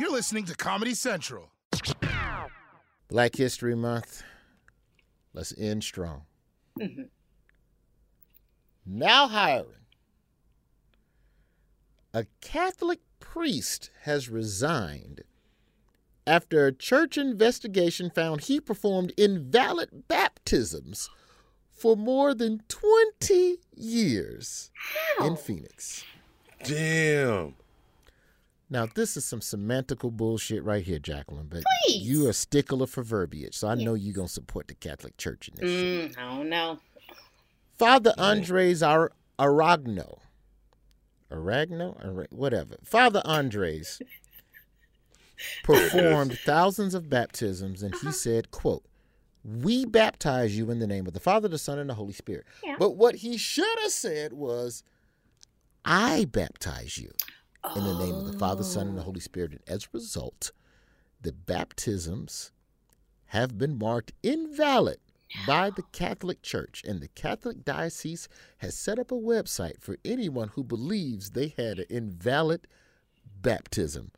You're listening to Comedy Central. Black History Month. Let's end strong. Mm-hmm. Now hiring. A Catholic priest has resigned after a church investigation found he performed invalid baptisms for more than 20 years in Phoenix. Damn. Now, this is some semantical bullshit right here, Jacqueline, but Please. you are a stickler for verbiage, so I know you're going to support the Catholic Church in this. Mm, I don't know. Father Andres Ar- Aragno. Aragno? Ara- whatever. Father Andres performed thousands of baptisms and he said, quote, we baptize you in the name of the Father, the Son, and the Holy Spirit. Yeah. But what he should have said was, I baptize you in the name of the Father, Son, and the Holy oh. Spirit. And as a result, the baptisms have been marked invalid by the Catholic Church, and the Catholic Diocese has set up a website for anyone who believes they had an invalid baptism.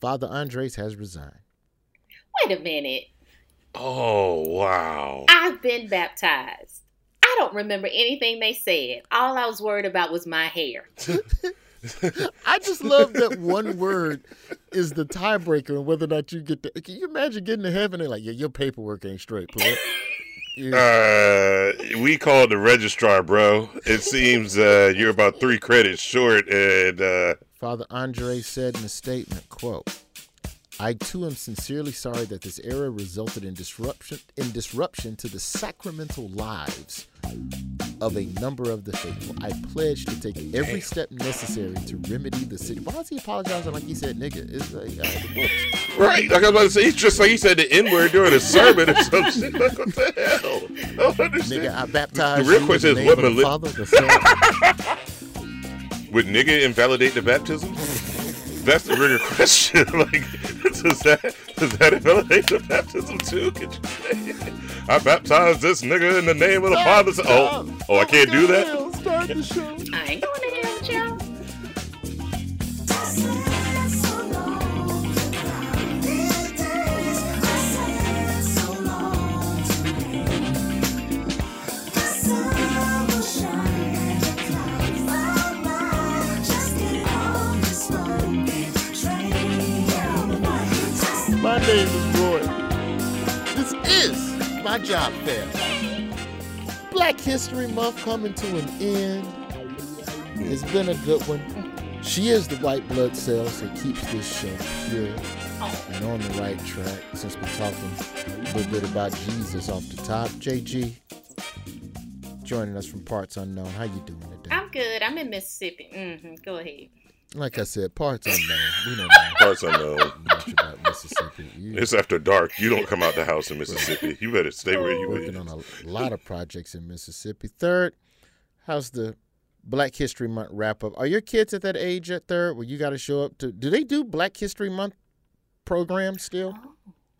Father Andres has resigned. Wait a minute. Oh wow. I've been baptized. I don't remember anything they said. All I was worried about was my hair. I just love that one word is the tiebreaker and whether or not you get to. Can you imagine getting to heaven and like, yeah, your paperwork ain't straight, plug. Yeah. Uh, we called the registrar, bro. It seems uh, you're about three credits short, and uh, Father Andre said in a statement, quote, I too am sincerely sorry that this error resulted in disruption in disruption to the sacramental lives of a number of the faithful. I pledge to take every step necessary to remedy the situation. Why is he apologizing like he said nigga? It's like, uh, the books. right, like I was about to say, he's just like he said the N word during a sermon or some shit. Like what the hell? I don't understand. Nigga, I baptize The real question is, what name of mali- Father, the Son. Would nigga invalidate the baptism? That's the bigger question. like, does that does that invalidate the baptism too? Could you say, I baptized this nigga in the name of the Father. Son-" Oh, oh, I can't do that. Start the show. I ain't going name is Roy. This is my job fair. Black History Month coming to an end. It's been a good one. She is the white blood cells that keeps this show pure and on the right track. Since we're talking a little bit about Jesus off the top, JG joining us from parts unknown. How you doing today? I'm good. I'm in Mississippi. hmm Go ahead. Like I said, parts unknown. We don't know Parts unknown. much about Mississippi. You- It's after dark. You don't come out the house in Mississippi. You better stay where you are. working is. on a lot of projects in Mississippi. Third, how's the Black History Month wrap up? Are your kids at that age at third where you got to show up to? Do they do Black History Month programs still?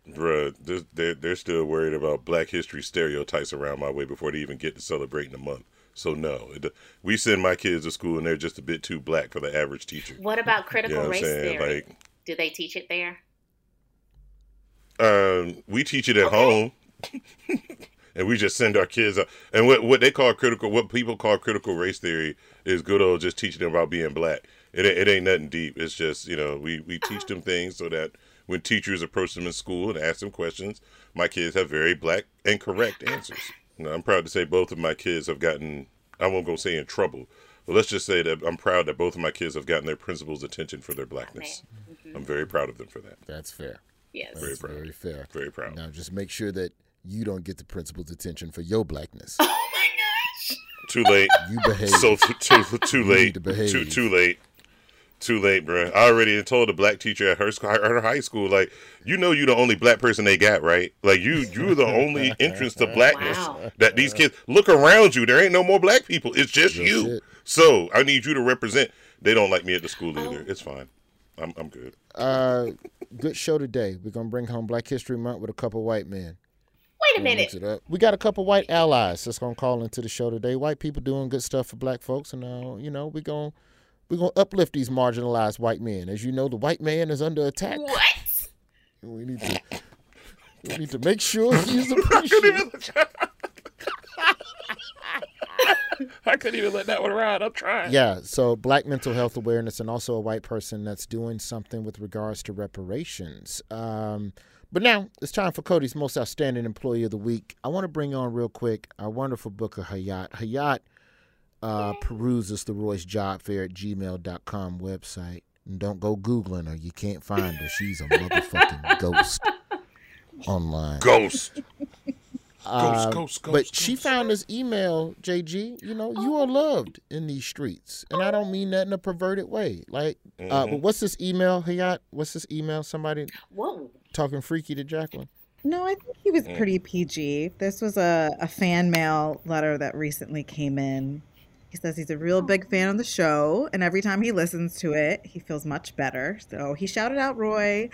Bruh, they're, they're, they're still worried about black history stereotypes around my way before they even get to celebrating the month. So, no. It, we send my kids to school and they're just a bit too black for the average teacher. What about critical You know what race theory? Like- Do they teach it there? Um, we teach it at home, and we just send our kids out. And what what they call critical, what people call critical race theory, is good old just teaching them about being black. It it ain't nothing deep. It's just you know we we teach them things so that when teachers approach them in school and ask them questions, my kids have very black and correct answers. You know, I'm proud to say both of my kids have gotten. I won't go say in trouble, but let's just say that I'm proud that both of my kids have gotten their principal's attention for their blackness. Mm-hmm. I'm very proud of them for that. That's fair. Yes. Very proud. very fair. Very proud. Now just make sure that you don't get the principal's attention for your blackness. Oh my gosh. Too late. You behave. So too too, too You late. need to behave. Too too late. Too late, bruh. I already told the black teacher at her school, at her high school, like, you know, you the only black person they got, right? Like, you, you're the only entrance to blackness Wow. that these kids look around you. There ain't no more black people. It's just Real you. shit. So I need you to represent. They don't like me at the school Oh. either. It's fine. I'm, I'm good. uh, good show today. We're gonna bring home Black History Month with a couple white men. Wait a We'll minute. We got a couple white allies that's gonna call into the show today. White people doing good stuff for black folks, and uh, you know we're gonna we're gonna uplift these marginalized white men. As you know, the white man is under attack. What? We need to we need to make sure he's appreciated. I couldn't even let that one ride. I'm trying. Yeah, so black mental health awareness and also a white person that's doing something with regards to reparations. Um, but now it's time for Cody's most outstanding employee of the week. I want to bring on real quick our wonderful booker Hayat. Hayat uh, peruses the Roy's Job Fair at gmail.com website. And don't go Googling her. You can't find her. She's a motherfucking ghost online. Ghost. Uh, ghost, but ghost, but she found this email, JG. You know, you are loved in these streets, and I don't mean that in a perverted way. Like, uh, Mm-hmm. but what's this email, Hayat? What's this email? Somebody Whoa. talking freaky to Jacqueline? No, I think he was pretty PG. This was a, a fan mail letter that recently came in. He says he's a real oh, big fan of the show, and every time he listens to it, he feels much better. So he shouted out Roy,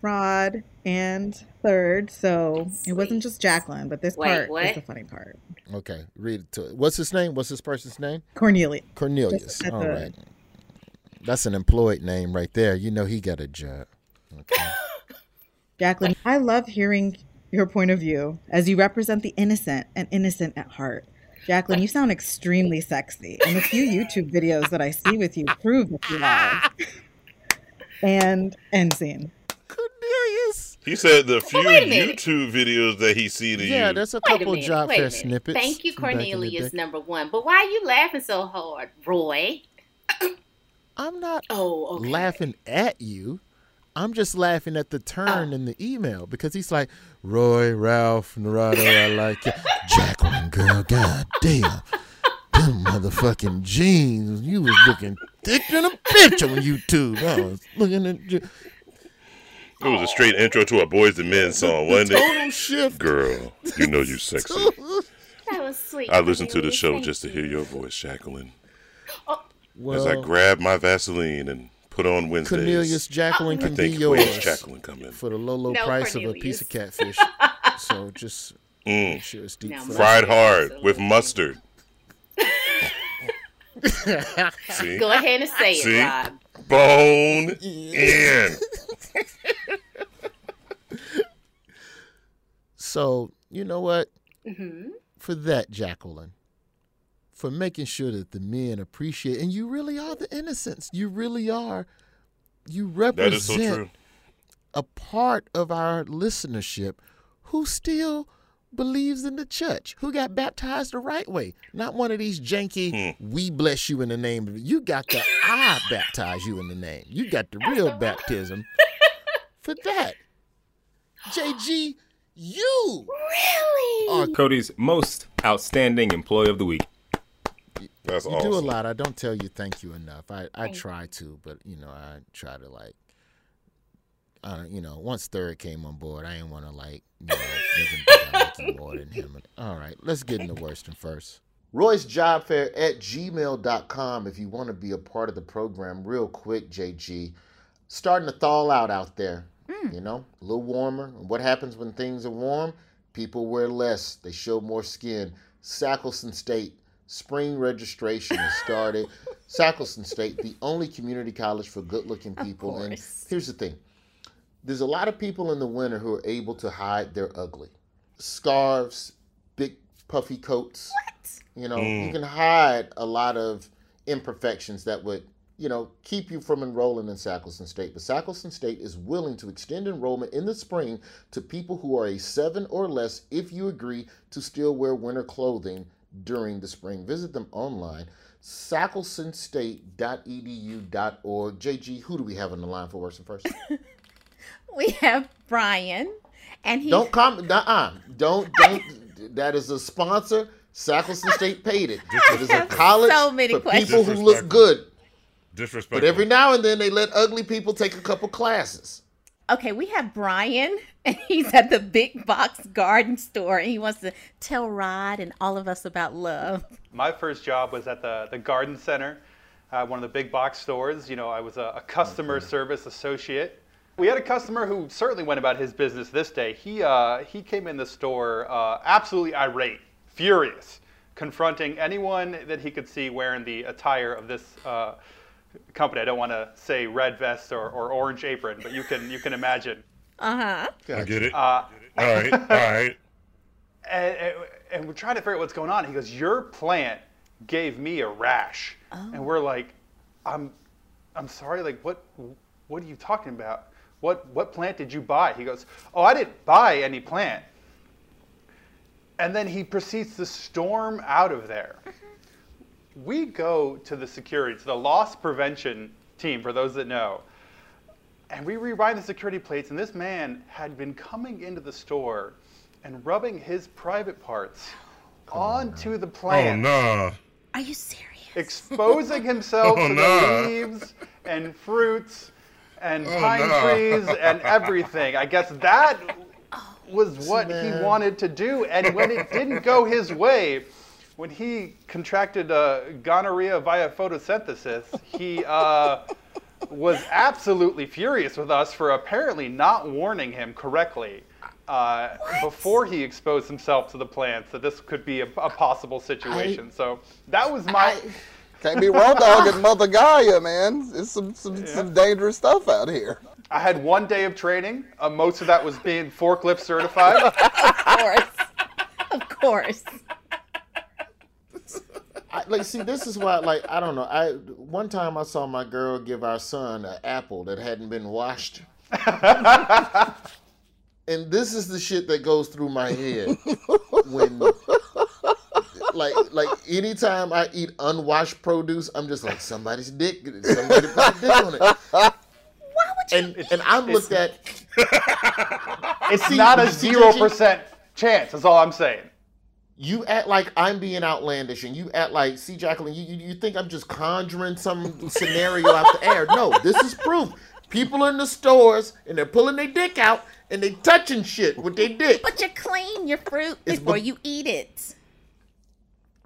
Rod, and Third. So it wasn't just Jacqueline, but this Wait, part what? is the funny part. Okay, read it to it. What's his name? What's this person's name? Cornelia. Cornelius. That's All a- right, that's an employed name right there. You know he got a job. Okay. Jacqueline, I love hearing your point of view as you represent the innocent and innocent at heart. Jacqueline, you sound extremely sexy, and the few YouTube videos that I see with you prove that you are. And end scene. Cornelius. He said the few wait a minute. YouTube videos that he seen of Yeah, you. there's a Wait a couple minute. job Wait a fair snippets. Thank you, from back in the Cornelius, number one. But why are you laughing so hard, Roy? I'm not Oh, okay. laughing at you. I'm just laughing at the turn oh. in the email because he's like, Roy, Ralph, Narado, I like you. Jacqueline, girl, god damn. Them motherfucking jeans. You was looking thick than a bitch on YouTube. I was looking at you. It was a straight intro to a Boyz II Men song, wasn't it? Total shift. Girl, you know you sexy. That was sweet. I listened to the show Thank just to hear your voice, Jacqueline. Well, oh. As I grab my Vaseline and put on Wednesdays. Cornelius Jacqueline I can be think yours where's Jacqueline coming? for the low, low No, price of a piece of catfish. so just Mm. make sure it's deep Now, fried. Fried hard Absolutely. with mustard. See? Go ahead and say See? it, Rod. Bone in. So, you know what? hmm For that, Jacqueline, for making sure that the men appreciate, and you really are the innocents. You really are. You That is so represent true. a part of our listenership who still believes in the church, who got baptized the right way. Not one of these janky, Hmm. we bless you in the name of You got the I baptize you in the name. You got the real baptism. For that, JG, you Really? are Cody's most outstanding employee of the week. That's You awesome. do a lot. I don't tell you thank you enough. I, I try to, but you know, I try to like, I don't, you know, once third came on board, I didn't want to like, you know, make him I like you more than him. All right, let's get into worst and first. Roy's Job Fair at gmail.com if you want to be a part of the program. Real quick, JG. Starting to thaw out out there, hmm. you know, a little warmer. And what happens when things are warm? People wear less, they show more skin. Sackleson State spring registration has started. Sackleson State, the only community college for good looking people. And here's the thing there's a lot of people in the winter who are able to hide their ugly. Scarves, big puffy coats. You know, you mm. can hide a lot of imperfections that would you know, keep you from enrolling in Sackleson State. But Sackleson State is willing to extend enrollment in the spring to people who are a seven or less if you agree to still wear winter clothing during the spring. Visit them online, sacklesonstate.edu.org. JG, who do we have on the line for worse and first? We have Brian, and he Don't comment. Uh-uh. Don't don't. That is a sponsor. Sackleson State paid it. It is a college so many for questions. people who look good. Disrespectful. But every now and then they let ugly people take a couple classes. Okay, we have Brian, and he's at the big box garden store, and he wants to tell Rod and all of us about love. My first job was at the, the garden center, uh, one of the big box stores. You know, I was a, a customer service associate. We had a customer who certainly went about his business this day. He, uh, he came in the store uh, absolutely irate, furious, confronting anyone that he could see wearing the attire of this uh, company. I don't want to say red vest or, or orange apron, but you can, you can imagine. Uh huh. I get it. Uh, all right, all right. and, and, and we're trying to figure out what's going on. He goes, "Your plant gave me a rash," and we're like, "I'm, I'm sorry. Like, what, what are you talking about? What, what plant did you buy?" He goes, "Oh, I didn't buy any plant." And then he proceeds to storm out of there. We go to the security, to the loss prevention team, for those that know, and we rewind the security plates, and this man had been coming into the store and rubbing his private parts onto the Oh no. Are you serious? exposing himself Oh, to no. the leaves and fruits and Oh, pine no. trees and everything. I guess that oh, was what he wanted to do, and when it didn't go his way, when he contracted uh, gonorrhea via photosynthesis, he uh, was absolutely furious with us for apparently not warning him correctly uh, before he exposed himself to the plants that this could be a, a possible situation. so that was my. Can't be raw dogging Mother Gaia, man. It's some some, some dangerous stuff out here. I had one day of training. Uh, most of that was being forklift certified. Of course. of course. I, like, see, this is why, like, I don't know. I one time I saw my girl give our son an apple that hadn't been washed, and this is the shit that goes through my head when, like, like anytime I eat unwashed produce, I'm just like somebody's dick, somebody put a dick on it, Why would you? and and I'm looked at. It's See, not a zero percent chance. That's all I'm saying. You act like I'm being outlandish, and you act like, see, Jacqueline, you, you, you think I'm just conjuring some scenario out the air. No, this is proof. People are in the stores, and they're pulling their dick out, and they touching shit with their dick. But you clean your fruit It's before be- you eat it.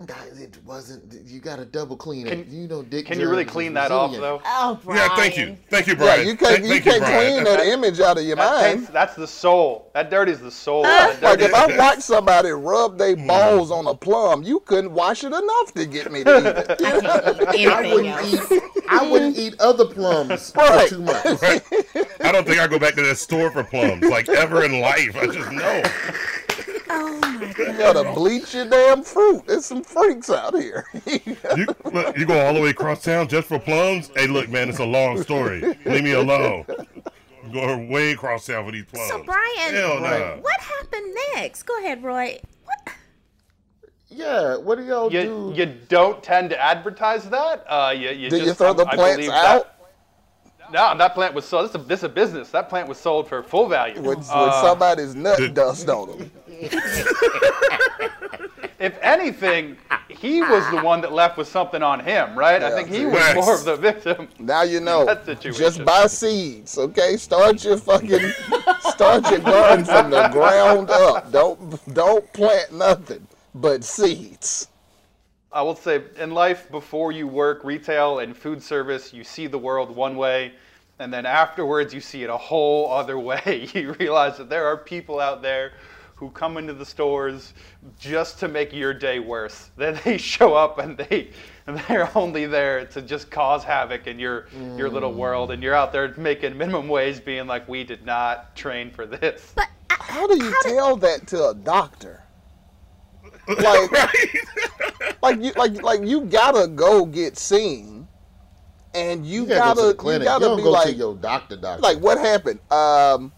Guys, it wasn't. You got to double clean Can- it. You know, dick. Can you really clean that off resilient. though? Oh, Brian. Yeah, thank you, thank you, Yeah, Brian. you can't Thank- you can't Brian. clean that image out of your That mind. takes, that's the soul. That dirties the soul. That Like dirty- if I watch somebody rub their hmm. balls on a plum, you couldn't wash it enough to get me to eat it. I I wouldn't else. eat. I wouldn't eat other plums Right. for two months. Right? I don't think I go back to that store for plums like ever in life. I just know. Oh my You god. gotta bleach your damn fruit. There's some freaks out here. You, look, you go all the way across town just for plums? Hey, look, man, it's a long story. Leave me alone. I'm going way across town for these plums. So Brian, Hell no. what happened next? Go ahead, Roy. What? Yeah. What do y'all you, do? you don't tend to advertise that. Uh, you, you Did just, you throw the plants out? That, no, that plant was sold. This is, a, this is a business. That plant was sold for full value. with, with Uh, somebody's nut dust on them. if anything, he was the one that left with something on him, right? I think he was Facts. more of the victim. Now you know. That situation. Just buy seeds, okay? Start your fucking start your garden from the ground up. Don't don't plant nothing but seeds. I will say, in life, before you work retail and food service, you see the world one way, and then afterwards, you see it a whole other way. You realize that there are people out there who come into the stores just to make your day worse. Then they show up and they and they're only there to just cause havoc in your your little world, and you're out there making minimum wage, being like, "We did not train for this." But uh, How do you tell that to a doctor? Like, like you like like you gotta go get seen and you, You gotta, gotta, go to the you clinic. gotta don't be go like, to your doctor, doctor. like what happened? Um,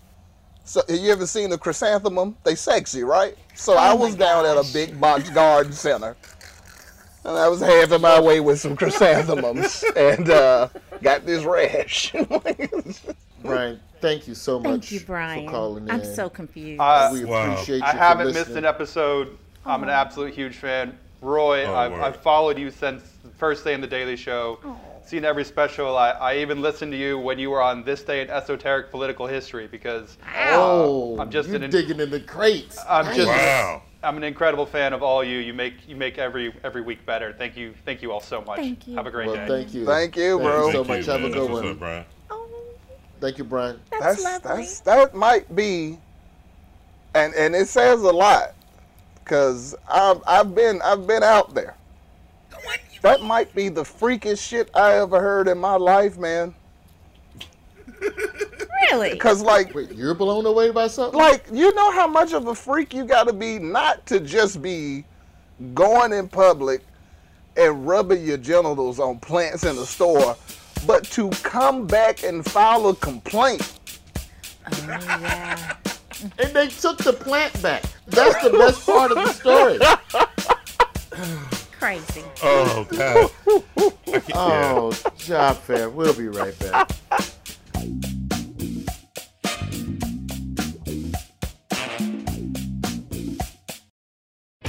so have you ever seen the chrysanthemum? They sexy, right? So I was down at a big box garden center, and I was having my way with some chrysanthemums, and uh, got this rash. Brian, thank you so much Thank you, Brian. for calling in. I'm so confused. Uh, we Wow. appreciate you I haven't missed an episode. I'm an absolute huge fan. Roy, Oh, I've. I've followed you since the first day in the Daily Show. Seen every special. I, I even listened to you when you were on This Day in Esoteric Political History because Oh, I'm just you an- digging in the crates. I'm just Wow. I'm an incredible fan of all you. You make you make every every week better. Thank you thank you all so much. Thank you. Have a great Well, day. thank you. Thank you, bro. Thank you so Thank much. you, Have a good one. up, Brian. oh, Thank you, Brian. that's, that's lovely. that's that might be, and and it says a lot, because I've I've been I've been out there. That might be the freakiest shit I ever heard in my life, man. really? Cause like Wait, you're blown away by something? like you know how much of a freak you got to be not to just be going in public and rubbing your genitals on plants in the store, but to come back and file a complaint. Oh, yeah. and they took the plant back. That's the best part of the story. Crazy. Oh God. I can't- yeah. Oh, job fair. We'll be right back.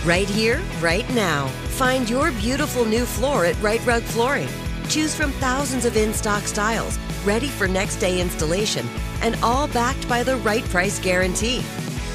Right here, right now. Find your beautiful new floor at Rite Rug Flooring. Choose from thousands of in stock styles, ready for next day installation, and all backed by the right price guarantee.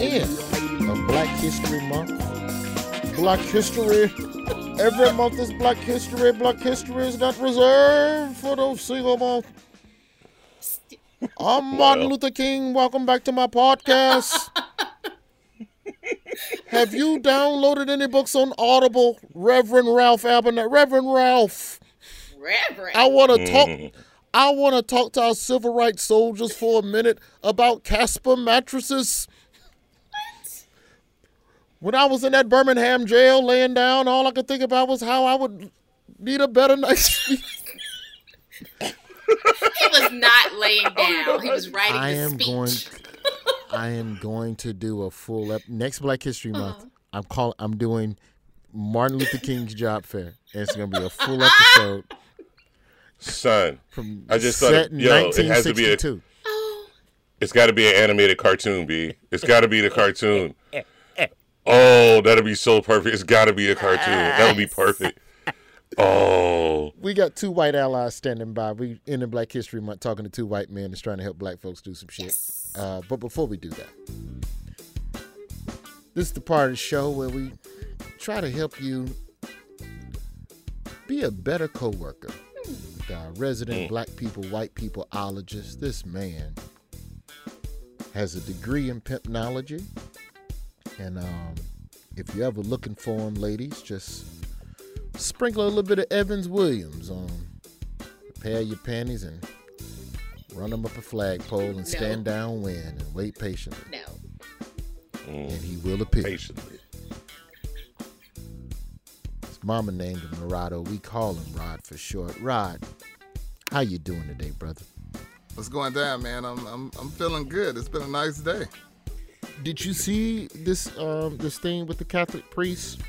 The end of Black History Month. Black History. Every month is Black History. Black History is not reserved for those single month. I'm Martin Luther King. Welcome back to my podcast. Have you downloaded any books on Audible? Reverend Ralph Abernathy. Reverend Ralph. Reverend. I want to mm. talk. I want to talk to our civil rights soldiers for a minute about Casper mattresses. When I was in that Birmingham jail laying down, all I could think about was how I would need a better night's sleep. He was not laying oh down. He was writing I am speech. going. I am going to do a full up next Black History uh-huh. Month. I'm call. I'm doing Martin Luther King's job fair. And it's gonna be a full episode Son, from I just thought, set it, in yo, it has to be a. 1962. It's got to be an animated cartoon, B. It's got to be the cartoon. Oh, that'll be so perfect. It's got to be a cartoon. That would be perfect. Oh, we got two white allies standing by. We in the Black History Month talking to two white men that's trying to help black folks do some shit. Uh, but before we do that, this is the part of the show where we try to help you be a better coworker. With our resident black people, white people ologist, this man has a degree in pimpnology. And um, if you're ever looking for him, ladies, just sprinkle a little bit of Evans Williams on a pair of your panties and run him up a flagpole and stand downwind and wait patiently. No. And he will appear. Patiently. His mama named him Narado. We call him Rod for short. Rod, how you doing today, brother? What's going down, man? I'm I'm I'm feeling good. It's been a nice day. Did you see this um this thing with the Catholic priest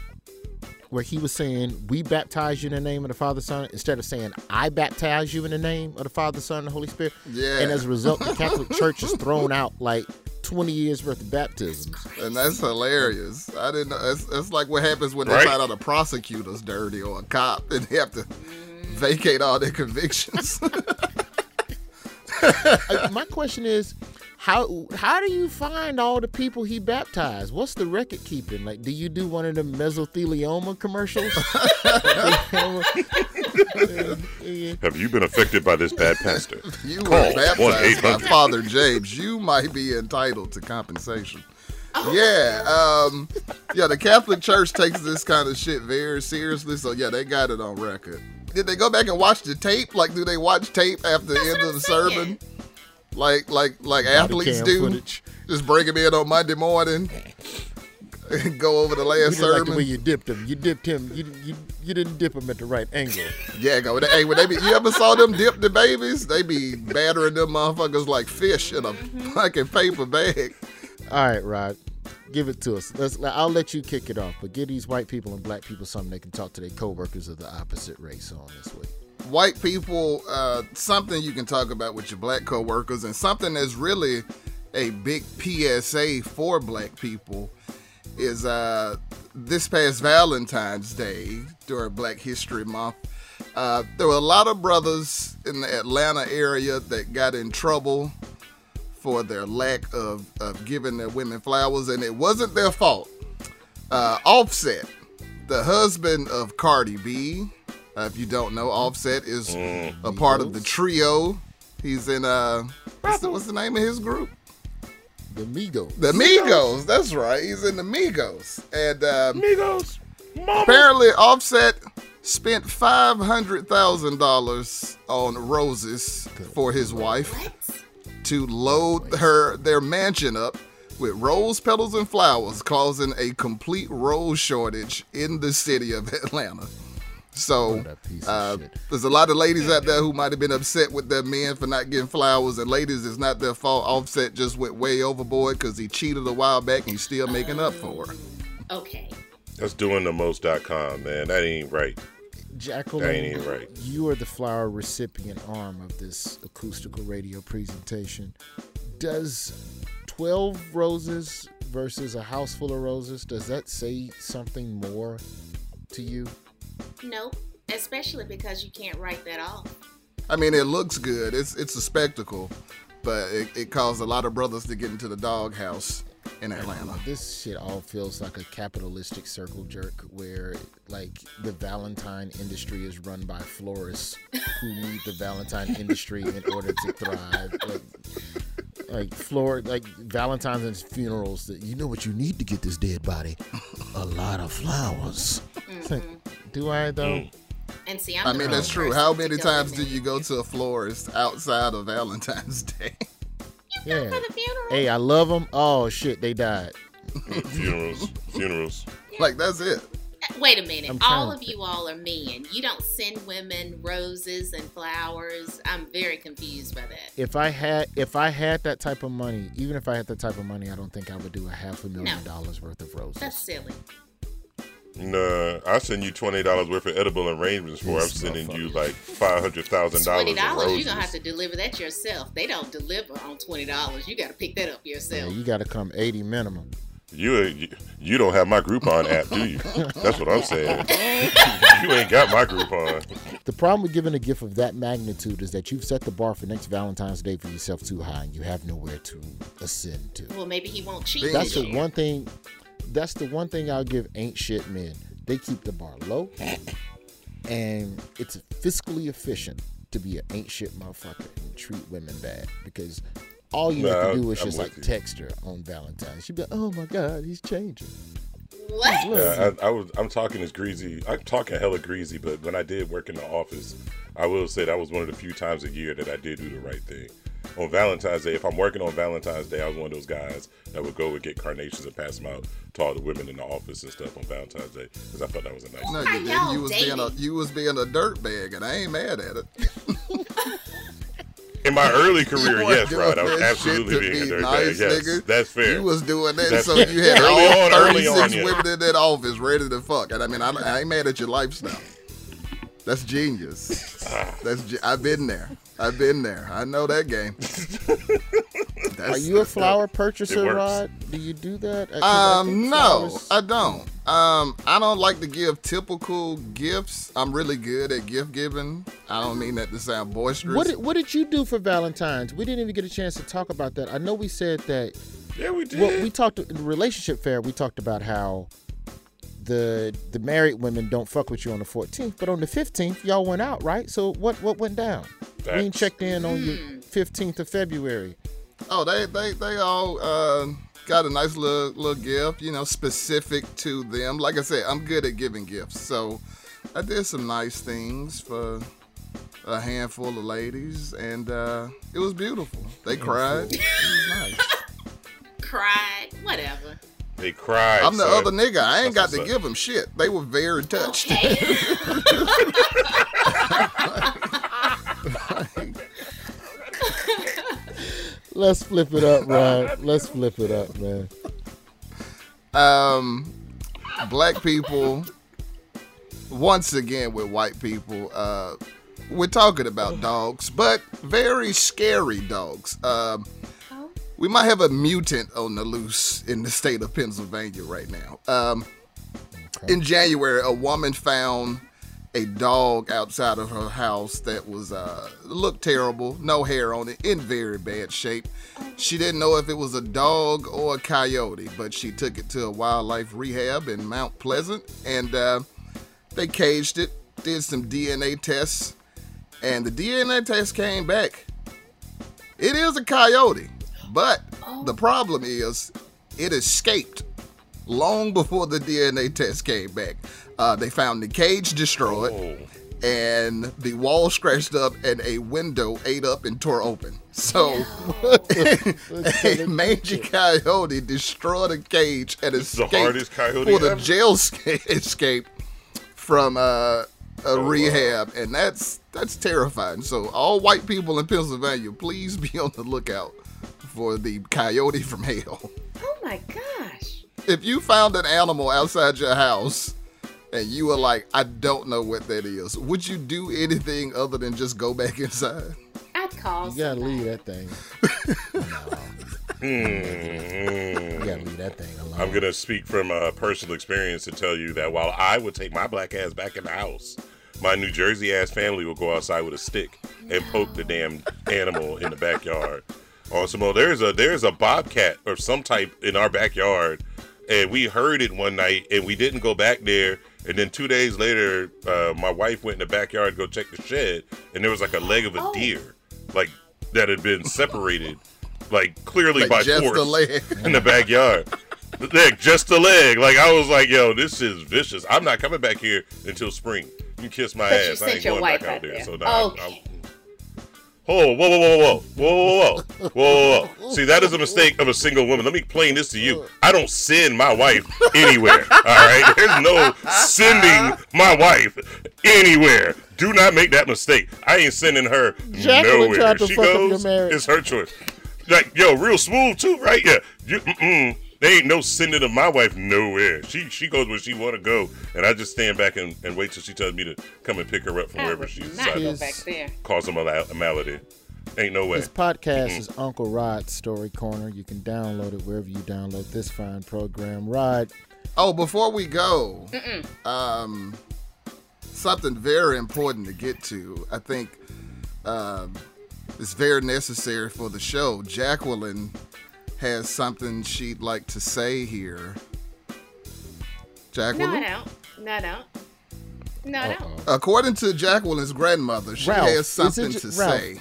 where he was saying we baptize you in the name of the Father, Son, instead of saying I baptize you in the name of the Father, Son, and the Holy Spirit? Yeah. And as a result, the Catholic Church has thrown out like 20 years worth of baptisms. And that's hilarious. I didn't know. It's, it's like what happens when they Right. find out a prosecutor's dirty or a cop and they have to vacate all their convictions. My question is, how how do you find all the people he baptized? What's the record keeping? Like, do you do one of the mesothelioma commercials? Have you been affected by this bad pastor? you Call were baptized by 1-800. Father James. You might be entitled to compensation. Yeah, um, yeah. The Catholic Church takes this kind of shit very seriously, so yeah, they got it on record. Did they go back and watch the tape? Like, do they watch tape after the end of the sermon? Like, like, like athletes do? footage. Just bring him in on Monday morning, and go over the last didn't like the way you dipped him. You dipped him. You you, you didn't dip him at the right angle. Yeah, go. Hey, when they be, you ever saw them dip the babies? They be battering them motherfuckers like fish in a fucking paper bag. All right, Rod, give it to us. Let's. I'll let you kick it off, but give these white people and black people something they can talk to their coworkers of the opposite race on this week. White people, uh, something you can talk about with your black coworkers, and something that's really a big PSA for black people is uh, this past Valentine's Day during Black History Month. Uh, there were a lot of brothers in the Atlanta area that got in trouble for their lack of, of giving their women flowers, and it wasn't their fault. Uh, Offset, the husband of Cardi B, uh, if you don't know, Offset is a part of the trio. He's in uh, what's the, what's the name of his group? The Migos. The Migos. That's right. He's in the Migos, and um, Migos. apparently Offset spent five hundred thousand dollars on roses for his wife to load her their mansion up with rose petals and flowers, causing a complete rose shortage in the city of Atlanta. So uh, there's a lot of ladies out there who might have been upset with their men for not getting flowers, and ladies, it's not their fault. Offset just went way overboard because he cheated a while back, and he's still making up for her. Okay. That's doing the most.com, man. That ain't right. Jacqueline, That ain't even right. you are the flower recipient arm of this acoustical radio presentation. Does 12 roses versus a house full of roses, does that say something more to you? Nope. Especially because you can't write that off. I mean, it looks good. It's it's a spectacle, but it, it caused a lot of brothers to get into the doghouse in Atlanta. This shit all feels like a capitalistic circle jerk where like the Valentine industry is run by florists who need the Valentine industry in order to thrive. Like like floor like Valentine's and funerals that you know what you need to get this dead body? A lot of flowers. It's like, Do I though? Mm. And see, I'm I mean, that's true. How many times in do you go to a florist outside of Valentine's Day? Yeah. Hey, I love them. Oh shit, they died. Funerals. Funerals. Like that's it. Wait a minute. All of you all are men. You don't send women roses and flowers. I'm very confused by that. If I had if I had that type of money, even if I had that type of money, I don't think I would do a half a million No. dollars worth of roses. That's silly. Nah, I send you twenty dollars worth of edible arrangements for. I'm sending you like five hundred thousand dollars Twenty dollars. You're gonna have to deliver that yourself. They don't deliver on twenty dollars. You got to pick that up Yeah, yourself. you got to come eighty minimum. You, you you don't have my Groupon app, do you? That's what I'm saying. you ain't got my Groupon. The problem with giving a gift of that magnitude is that you've set the bar for next Valentine's Day for yourself too high, and you have nowhere to ascend to. Well, maybe he won't cheat. That's the one thing. That's the one thing I'll give ain't shit men. They keep the bar low, and it's fiscally efficient to be an ain't shit motherfucker and treat women bad because all you have to do is I'm just like you. text her on Valentine's. She'd be like, "Oh my god, he's changing." What? Yeah, I, I was. I'm talking as greasy. I'm talking hella greasy, but when I did work in the office, I will say that was one of the few times a year that I did do the right thing. On Valentine's Day, if I'm working on Valentine's Day, I was one of those guys that would go and get carnations and pass them out to all the women in the office and stuff on Valentine's Day because I thought that was a nice. No, you didn't. You was being a you was being a dirt bag, and I ain't mad at it. In my early career, yes, wasn't Rod, I doing was that absolutely shit to being a be dirtbag. nice, Yes, nigga. that's fair. You was doing that, That's so fair. you had Early all on, early 36 on, yeah. women in that office ready to fuck. And I mean, I, I ain't mad at your lifestyle. That's genius. That's ge- I've been there. I've been there. I know that game. Are you a flower purchaser. Rod? Do you do that? Uh, 'cause I Um, no, flowers- I don't. Um, I don't like to give typical gifts. I'm really good at gift giving. I don't mean that to sound boisterous. What did, what did you do for Valentine's? We didn't even get a chance to talk about that. I know we said that. Yeah, we Well, we talked in the relationship fair. We talked about how the the married women don't fuck with you on the 14th, but on the 15th y'all went out, right? So what what went down? We ain't checked in on your 15th of February. Oh, they they they all uh, got a nice little little gift, you know, specific to them. Like I said, I'm good at giving gifts, so I did some nice things for a handful of ladies, and uh, it was beautiful. They cried. It was nice. Cried, whatever. They cried. I'm the son. other nigga. I ain't That's got to what's give them shit. They were very touched. Let's flip it up, Rod. Let's flip it up, man. um, black people, once again with white people, uh, we're talking about dogs, but very scary dogs. Um, we might have a mutant on the loose in the state of Pennsylvania right now. Um, in January, a woman found a dog outside of her house that was uh, looked terrible, no hair on it, in very bad shape. She didn't know if it was a dog or a coyote, but she took it to a wildlife rehab in Mount Pleasant, and uh, they caged it, did some DNA tests, and the DNA test came back. It is a coyote, but the problem is it escaped long before the DNA test came back. Uh, they found the cage destroyed and the wall scratched up and a window ate up and tore open. So a mangy coyote destroyed a cage and This is the escaped coyote for the ever. jail sca- escape from uh, a rehab, and that's that's terrifying. So all white people in Pennsylvania, please be on the lookout for the coyote from hell. Oh my gosh. If you found an animal outside your house and you were like, I don't know what that is, would you do anything other than just go back inside? I'd call You gotta leave that thing. Mm, You gotta leave that thing alone. I'm gonna speak from a personal experience to tell you that while I would take my black ass back in the house, my New Jersey ass family would go outside with a stick and poke the damn animal in the backyard. On some more, there's a there's a bobcat or some type in our backyard, and we heard it one night and we didn't go back there. And then two days later, uh, my wife went in the backyard to go check the shed, and there was like a leg of a deer, like that had been separated, like clearly Like by just force the leg. in the backyard. The leg, just the leg. Like I was like, yo, this is vicious. I'm not coming back here until spring. You kiss my But you ass. I ain't your going wife back out out there. there. So now, Okay. Oh, whoa, whoa, whoa, whoa, whoa, whoa, whoa, whoa, whoa. See, that is a mistake of a single woman. Let me explain this to you. I don't send my wife anywhere. All right, there's no sending my wife anywhere. Do not make that mistake. I ain't sending her Jacqueline nowhere. she fuck up your goes, it's her choice. Like, yo, real smooth too, right? Yeah. You, mm-mm. There ain't no sending of my wife nowhere. She she goes where she want to go, and I just stand back and, and wait till she tells me to come and pick her up from I wherever would she's not go back there. cause a, mal- a malady. Ain't no way. This podcast Mm-mm. is Uncle Rod's Story Corner. You can download it wherever you download this fine program. Rod, Oh, before we go, Mm-mm. um, something very important to get to. I think um, it's very necessary for the show. Jacqueline has something she'd like to say here. No, Jacqueline? I don't. No, I don't. No, I don't. According to Jacqueline's grandmother, she Ralph, has something to Ralph? say.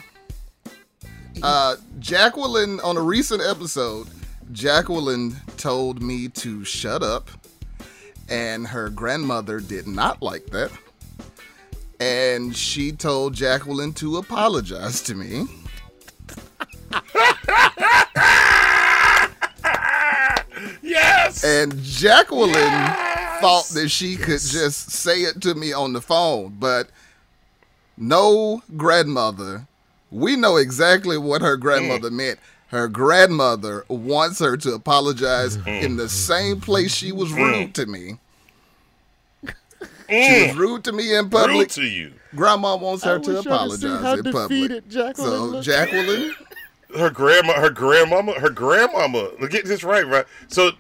Uh, Jacqueline, on a recent episode, Jacqueline told me to shut up, and her grandmother did not like that. And she told Jacqueline to apologize to me. yes. And Jacqueline thought that she could just say it to me on the phone, but no grandmother. We know exactly what her grandmother mm. meant. Her grandmother wants her to apologize mm. in the same place she was mm. rude to me. She was rude to me in public. Rude to you. Grandma wants her to to apologize in public. Jacqueline so looked. Jacqueline, her grandma, her grandmama, her grandmama. Look, Get this right, right? So,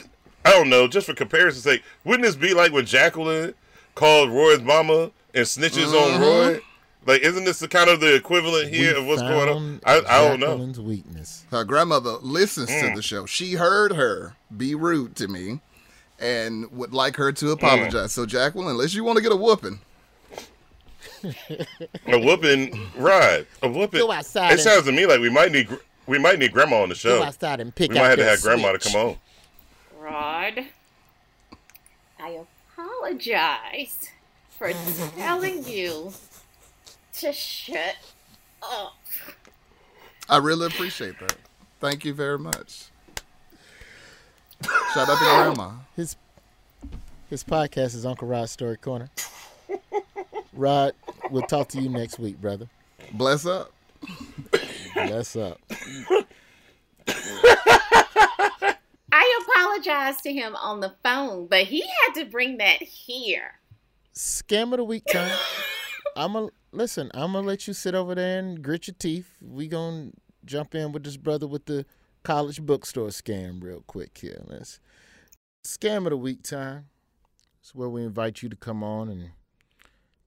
I don't know. Just for comparison's sake, wouldn't this be like when Jacqueline called Roy's mama and snitches on Mhm. Roy? Like, isn't this the kind of the equivalent here of what's going on? I, I don't know. Jacqueline's weakness. her grandmother listens to Mm. the show. She heard her be rude to me and would like her to apologize. So Jacqueline, unless you want to get a whooping, A whooping, right? A whooping. Go outside It and- sounds to me like we might need gr- we might need grandma on the show. Go outside and pick we out might have to that have grandma to come on. Rod, I apologize for telling you to shut up. I really appreciate that. Thank you very much. Shout out to grandma. His his podcast is Uncle Rod's Story Corner. Rod, we'll talk to you next week, brother. Bless up. Bless up. I apologized to him on the phone, but he had to bring that here. Scam of the week time. I'm gonna listen. I'm gonna let you sit over there and grit your teeth. We gonna jump in with this brother with the college bookstore scam real quick here. Let's scam of the week time. It's where we invite you to come on and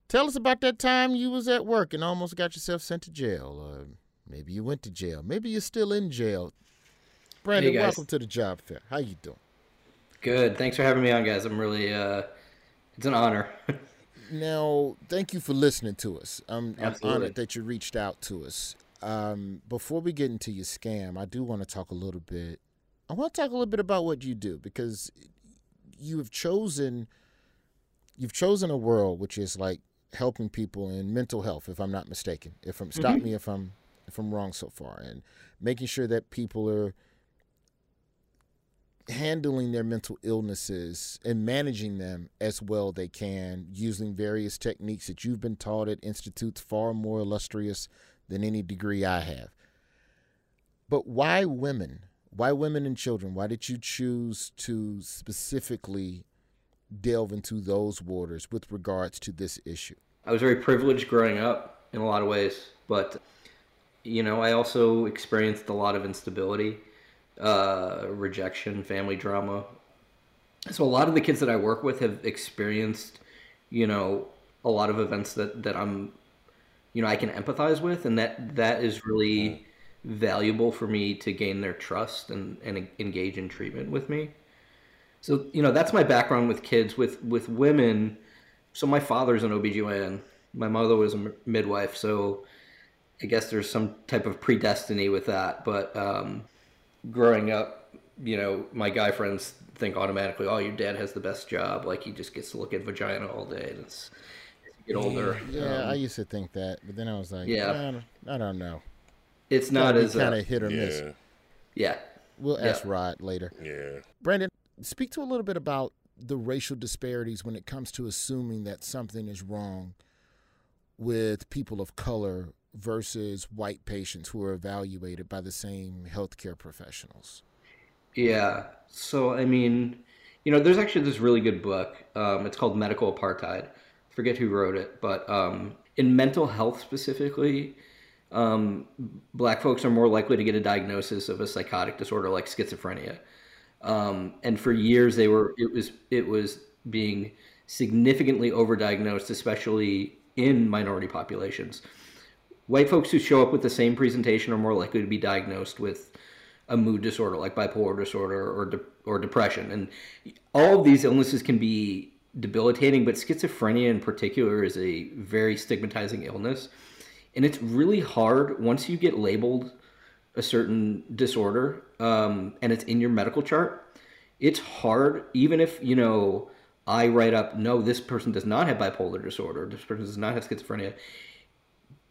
tell us about that time you was at work and almost got yourself sent to jail, or maybe you went to jail. Maybe you're still in jail. Brandon, Hey, welcome to the job fair. How you doing? Good. Thanks for having me on, guys. I'm really, uh, it's an honor. Now, thank you for listening to us. I'm, I'm honored that you reached out to us. Um, before we get into your scam, I do want to talk a little bit. I want to talk a little bit about what you do because you have chosen you've chosen a world which is like helping people in mental health. If I'm not mistaken, if I'm stop Mhm. me if I'm if I'm wrong so far, and making sure that people are handling their mental illnesses and managing them as well they can using various techniques that you've been taught at institutes far more illustrious than any degree I have. But why women? Why women and children? Why did you choose to specifically delve into those waters with regards to this issue? I was very privileged growing up in a lot of ways, but you know, I also experienced a lot of instability, uh, rejection, family drama. So a lot of the kids that I work with have experienced, you know, a lot of events that that I'm, you know, I can empathize with, and that that is really valuable for me to gain their trust and and engage in treatment with me. So, you know, that's my background with kids. With with women, so my father's an OBGYN. My mother was a midwife, so I guess there's some type of predestiny with that. But um, growing up, you know, my guy friends think automatically, oh, your dad has the best job. Like he just gets to look at vagina all day. And it's, as you get older. Yeah, um, I used to think that, but then I was like, Yeah. yeah, I don't, I don't know. It's not as, uh, kind of hit or miss. Yeah. Yeah. We'll Yeah. ask Rod later. Yeah. Brandon, speak to a little bit about the racial disparities when it comes to assuming that something is wrong with people of color versus white patients who are evaluated by the same healthcare professionals. Yeah. So I mean, you know, there's actually this really good book. Um, it's called Medical Apartheid. Forget who wrote it, but um, in mental health specifically, um, black folks are more likely to get a diagnosis of a psychotic disorder like schizophrenia. Um, and for years, they were it was it was being significantly overdiagnosed, especially in minority populations. White folks who show up with the same presentation are more likely to be diagnosed with a mood disorder like bipolar disorder or de- or depression, and all of these illnesses can be debilitating. But schizophrenia in particular is a very stigmatizing illness, and it's really hard once you get labeled a certain disorder um, and it's in your medical chart. It's hard, even if you know I write up, no, this person does not have bipolar disorder, this person does not have schizophrenia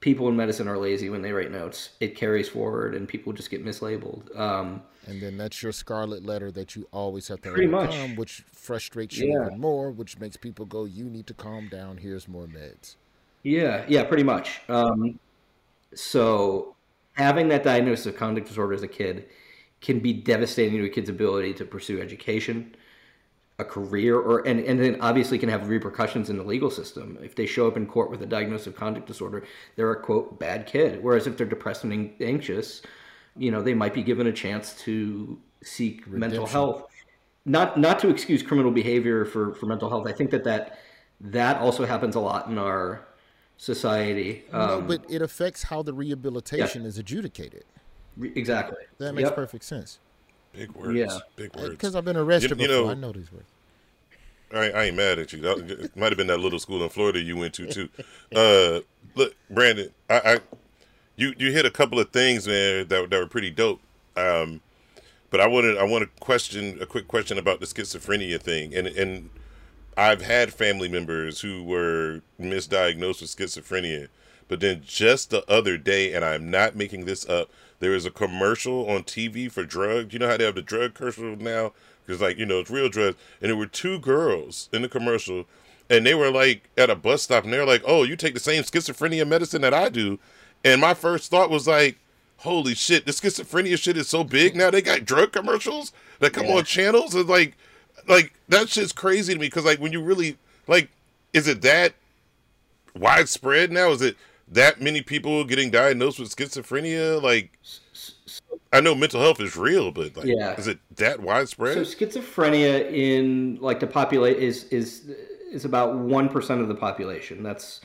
people in medicine are lazy when they write notes. It carries forward, and people just get mislabeled. Um, and then that's your scarlet letter that you always have to Pretty much. which frustrates you Yeah. even more, which makes people go, "You need to calm down. Here's more meds." Yeah, yeah, pretty much. Um, so having that diagnosis of conduct disorder as a kid can be devastating to a kid's ability to pursue education, a career, or and, and then obviously can have repercussions in the legal system. If they show up in court with a diagnosis of conduct disorder, they're a quote bad kid. Whereas if they're depressed and anxious, you know, they might be given a chance to seek mental health. Not not to excuse criminal behavior for, for mental health. I think that, that that also happens a lot in our society. no, Um, but it affects how the rehabilitation is adjudicated. Exactly. That makes Yep. perfect sense. Big words. Yeah. Big words. Because I've been arrested You- you before. know- I know these words. I, I ain't mad at you. That, it might have been that little school in Florida you went to too. Uh, look, Brandon, I, I you you hit a couple of things there that that were pretty dope. Um, but I wanted I want to question a quick question about the schizophrenia thing, and and I've had family members who were misdiagnosed with schizophrenia, but then just the other day, and I'm not making this up, there was a commercial on TV for drugs. You know how they have the drug commercial now? Because like you know it's real drugs, and there were two girls in the commercial, and they were like at a bus stop, and they're like, "Oh, you take the same schizophrenia medicine that I do," and my first thought was like. Holy shit! The schizophrenia shit is so big now. They got drug commercials that come Yeah. on channels, and like, like that shit's crazy to me. Because like when you really like, is it that widespread now? Is it that many people getting diagnosed with schizophrenia? Like, I know mental health is real, but like, Yeah. is it that widespread? So schizophrenia in like the populate is is is about one percent of the population. That's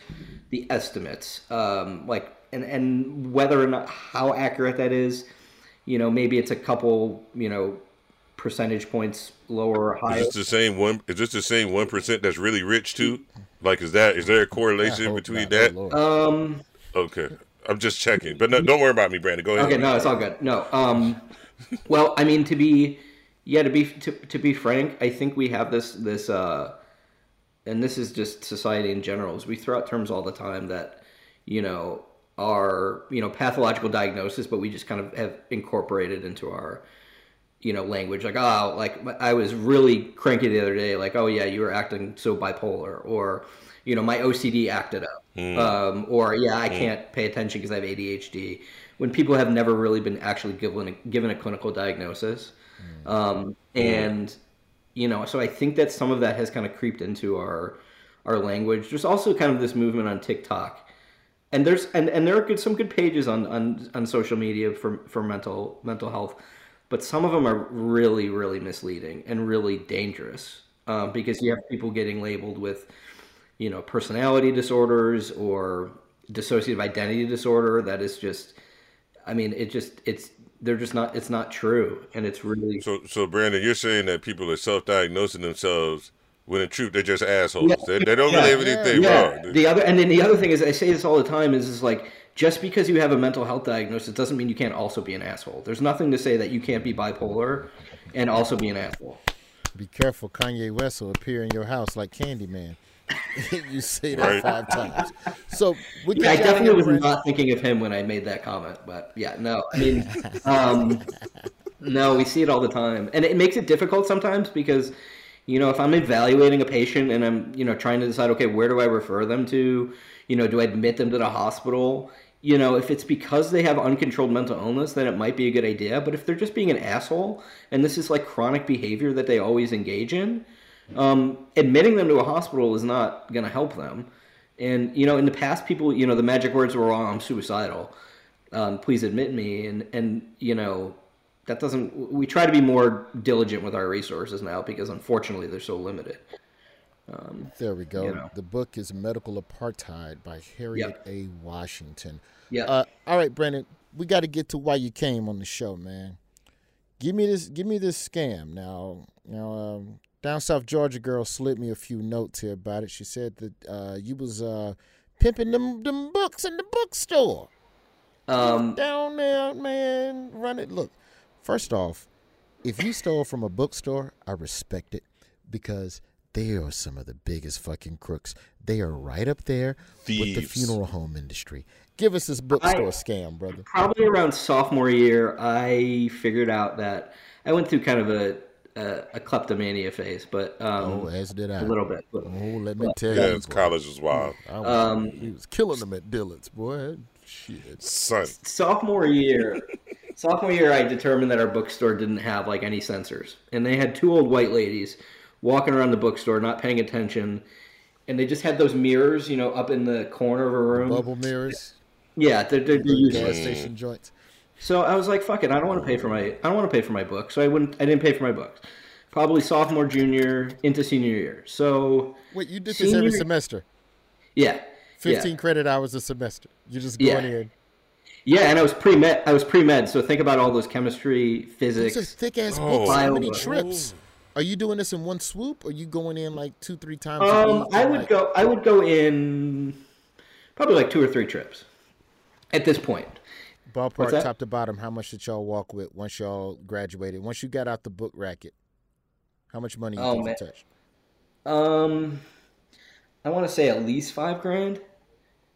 the estimates. Um, like and and whether or not how accurate that is, you know, maybe it's a couple, you know, percentage points lower or higher. Is this the same one? Is this the same one percent that's really rich too? Like, is that is there a correlation between not. that? Oh, Lord. Um. Okay, I'm just checking. But no, don't worry about me, Brandon. Go ahead. Okay, no, it's all good. No, um, well, I mean, to be, yeah, to be to, to be frank, I think we have this this, uh, and this is just society in general. Is we throw out terms all the time that, you know, are you know pathological diagnosis, but we just kind of have incorporated into our, you know, language. Like, oh, like I was really cranky the other day. Like, oh yeah, you were acting so bipolar, or, you know, my OCD acted up, hmm. um, or yeah, I hmm. can't pay attention because I have ADHD. When people have never really been actually given a, given a clinical diagnosis, hmm. um, and you know, so I think that some of that has kind of creeped into our our language. There's also kind of this movement on TikTok, and there's and, and there are good some good pages on, on on social media for for mental mental health, but some of them are really really misleading and really dangerous um, because you have people getting labeled with you know personality disorders or dissociative identity disorder that is just i mean it just it's they're just not it's not true and it's really So, so Brandon, you're saying that people are self-diagnosing themselves when in truth they're just assholes. They, they don't really have anything yeah. wrong. The other, and then the other thing is, I say this all the time, is is like just because you have a mental health diagnosis doesn't mean you can't also be an asshole. There's nothing to say that you can't be bipolar and also be an asshole. Be careful, Kanye West will appear in your house like Candyman. you say that Right. five times. So we Yeah, I got you out of definitely was Brandon. not thinking of him when I made that comment, but yeah, no, I mean, um, no, we see it all the time, and it makes it difficult sometimes because, you know, if I'm evaluating a patient and I'm, you know, trying to decide, okay, where do I refer them to? You know, do I admit them to the hospital? You know, if it's because they have uncontrolled mental illness, then it might be a good idea. But if they're just being an asshole and this is like chronic behavior that they always engage in, um, admitting them to a hospital is not going to help them. And you know, in the past, people, you know, the magic words were, "Oh, I'm suicidal. Um, please admit me." And and you know, that doesn't. We try to be more diligent with our resources now because unfortunately they're so limited. Um, There we go. you know. The book is Medical Apartheid by Harriet A. Washington. Yeah. Uh, all right, Brandon, we got to get to why you came on the show, man. Give me this. Give me this scam now. Now, um, down south Georgia girl slid me a few notes here about it. She said that uh, you was uh, pimping them them books in the bookstore. Um, down there, man. Run it. Look, first off, if you stole from a bookstore, I respect it because they are some of the biggest fucking crooks. They are right up there with the funeral home industry. Give us this bookstore I- scam, brother. Probably around sophomore year, I figured out that I went through kind of a a, a kleptomania phase, but um, Oh, as did I. a little bit. But, Oh, let me but- tell Yeah, you. it's college was wild. I was, Um, he was killing them at Dillard's, boy. Shit. Son. sophomore year sophomore year i determined that our bookstore didn't have like any sensors and they had two old white ladies walking around the bookstore not paying attention and they just had those mirrors you know up in the corner of a room Bubble mirrors, yeah they're, they're, they're the gas useless station joints. so i was like fuck it i don't want to pay for my i don't want to pay for my book so i wouldn't i didn't pay for my books probably sophomore junior into senior year so Wait, you did this every semester? yeah 15 yeah. credit hours a semester. You just Yeah. going in. yeah and i was pre-med i was pre-med so think about all those chemistry physics thick ass Oh. How many trips? Are you doing this in one swoop? Or are you going in like two, three times a Um, week? I would like- go. I would go in probably like two or three trips at this point. Ballpark top to bottom, how much did y'all walk with once y'all graduated? Once you got out the book racket, how much money you Oh, think touched? Um, I want to say at least five grand,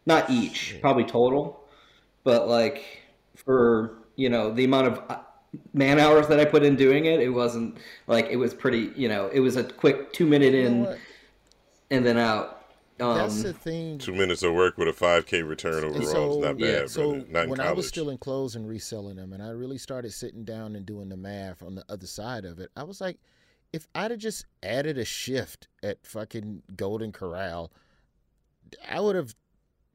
not each, probably total, but like for you know the amount of man hours that I put in doing it, it wasn't like it was pretty. You know, it was a quick two minute You in and then out. Um, That's the thing. Two minutes of work with a 5K return overall so, is not bad, so. Not when college. I was still in clothes and reselling them, and I really started sitting down and doing the math on the other side of it, I was like, if I'd have just added a shift at fucking Golden Corral, I would have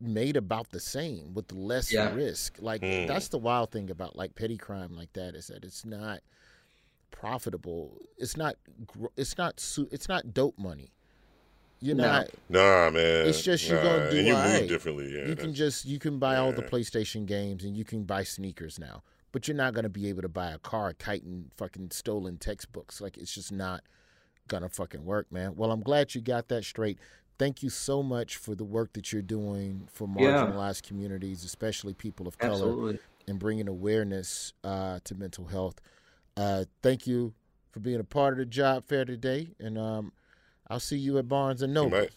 made about the same with less Yeah. risk. Like Mm. that's the wild thing about like petty crime like that is that it's not profitable. It's not. It's not. It's not dope money. You're No. not. Nah, man. It's just you're nah, gonna do and you all move right. differently. Yeah, you can just you can buy all the. PlayStation games and you can buy sneakers now, but you're not gonna be able to buy a car kiting fucking stolen textbooks. Like it's just not gonna fucking work, man. Well, I'm glad you got that straight. Thank you so much for the work that you're doing for Yeah. marginalized communities, especially people of color, Absolutely. and bringing awareness uh, to mental health. Uh, thank you for being a part of the job fair today, and um, I'll see you at Barnes and Noble.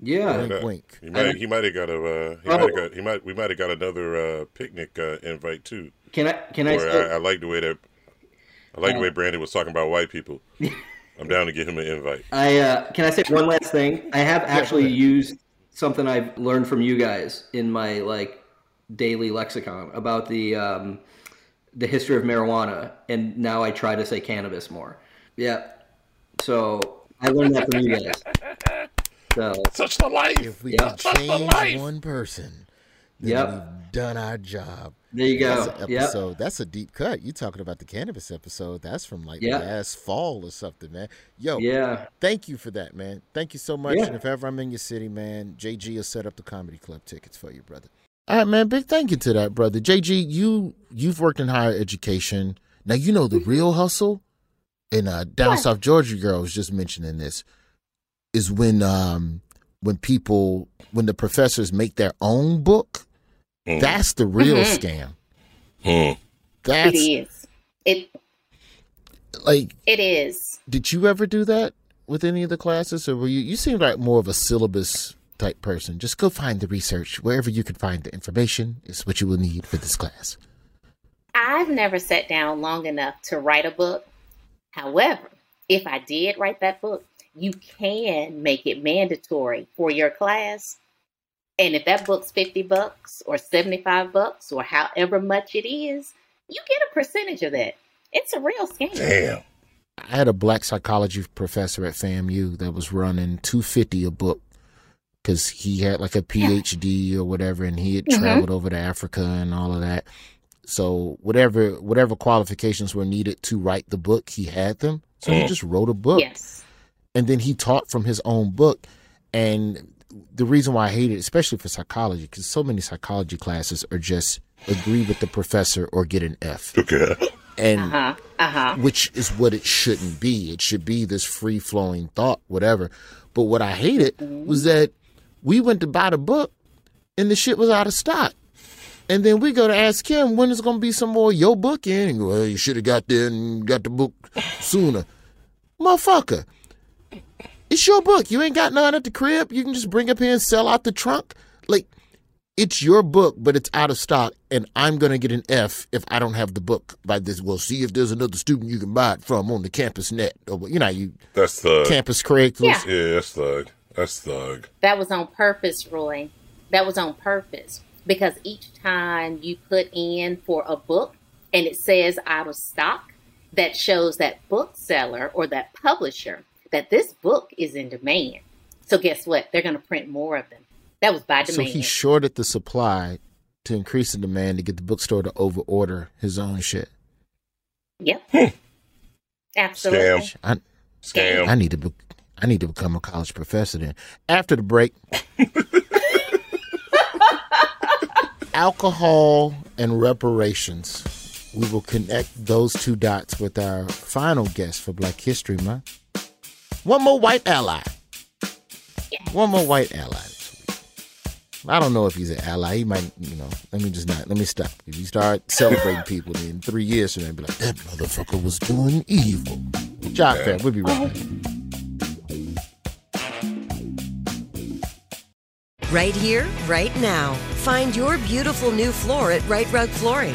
Yeah. Wink, uh, wink. He might. He might have got a. Uh, he Oh. might have got. He might. We might have got another uh, picnic uh, invite too. Can I? Can I? Or Say, I, I like the way that. I like the way Brandon was talking about white people. I'm down to give him an invite. I uh, can I say one last thing? I have actually ahead. used something I've learned from you guys in my like daily lexicon about the um, the history of marijuana, and now I try to say cannabis more. Yeah, so I learned that from you guys. So Such the life. If we Yeah. can change one person, then Yep. we've done our job. There you go. That's an Yep. That's a deep cut. You talking about the cannabis episode? That's from like Yeah. last fall or something, man. Yo, Yeah. thank you for that, man. Thank you so much. Yeah. And if ever I'm in your city, man, JG will set up the comedy club tickets for you, brother. All right, man. Big thank you to that, brother. JG, you you've worked in higher education. Now you know the real hustle. And uh, down South Georgia girl was just mentioning this is when um when people when the professors make their own book. Mm. That's the real Mhm. scam. Hmm. That's it is. It like it is. did you ever do that with any of the classes or were you you seem like more of a syllabus type person just go find the research wherever you can find the information is what you will need for this class I've never sat down long enough to write a book. However, if I did write that book, you can make it mandatory for your class. And if that book's 50 bucks or 75 bucks or however much it is, you get a percentage of that. It's a real scam. Damn. i had a black psychology professor at famu that was running 250 a book because he had like a phd or whatever and he had Mhm. traveled over to africa and all of that so whatever whatever qualifications were needed to write the book he had them so he Mm. just wrote a book Yes. and then he taught from his own book and the reason why i hate it especially for psychology because so many psychology classes are just agree with the professor or get an f Okay. and Uh huh. Uh huh. which is what it shouldn't be it should be this free flowing thought whatever but what i hated was that we went to buy the book and the shit was out of stock and then we go to ask him when is going to be some more your book in well you should have got there and got the book sooner motherfucker it's your book. You ain't got none at the crib. You can just bring up here and sell out the trunk. Like, it's your book, but it's out of stock, and I'm going to get an F if I don't have the book by this. Well, see if there's another student you can buy it from on the campus net, or you know, you That's the. campus Craigslist. Yeah. Yeah, that's thug. That's thug. That was on purpose, Roy. That was on purpose because each time you put in for a book and it says out of stock, that shows that bookseller or that publisher that this book is in demand. So guess what? They're going to print more of them. That was by demand. So he shorted the supply to increase the demand to get the bookstore to overorder his own shit. Yep. Hmm. Absolutely. I, Scam. I need to. Be, I need to become a college professor. Then after the break, alcohol and reparations. We will connect those two dots with our final guest for Black History Month. One more white ally. One more white ally. this week. I don't know if he's an ally. He might, you know. Let me just not. Let me stop. If you start celebrating people, in three years from now, be like, that motherfucker was doing evil. Job fair. We'll be right back. Right here, right now. Find your beautiful new floor at Rite Rug Flooring.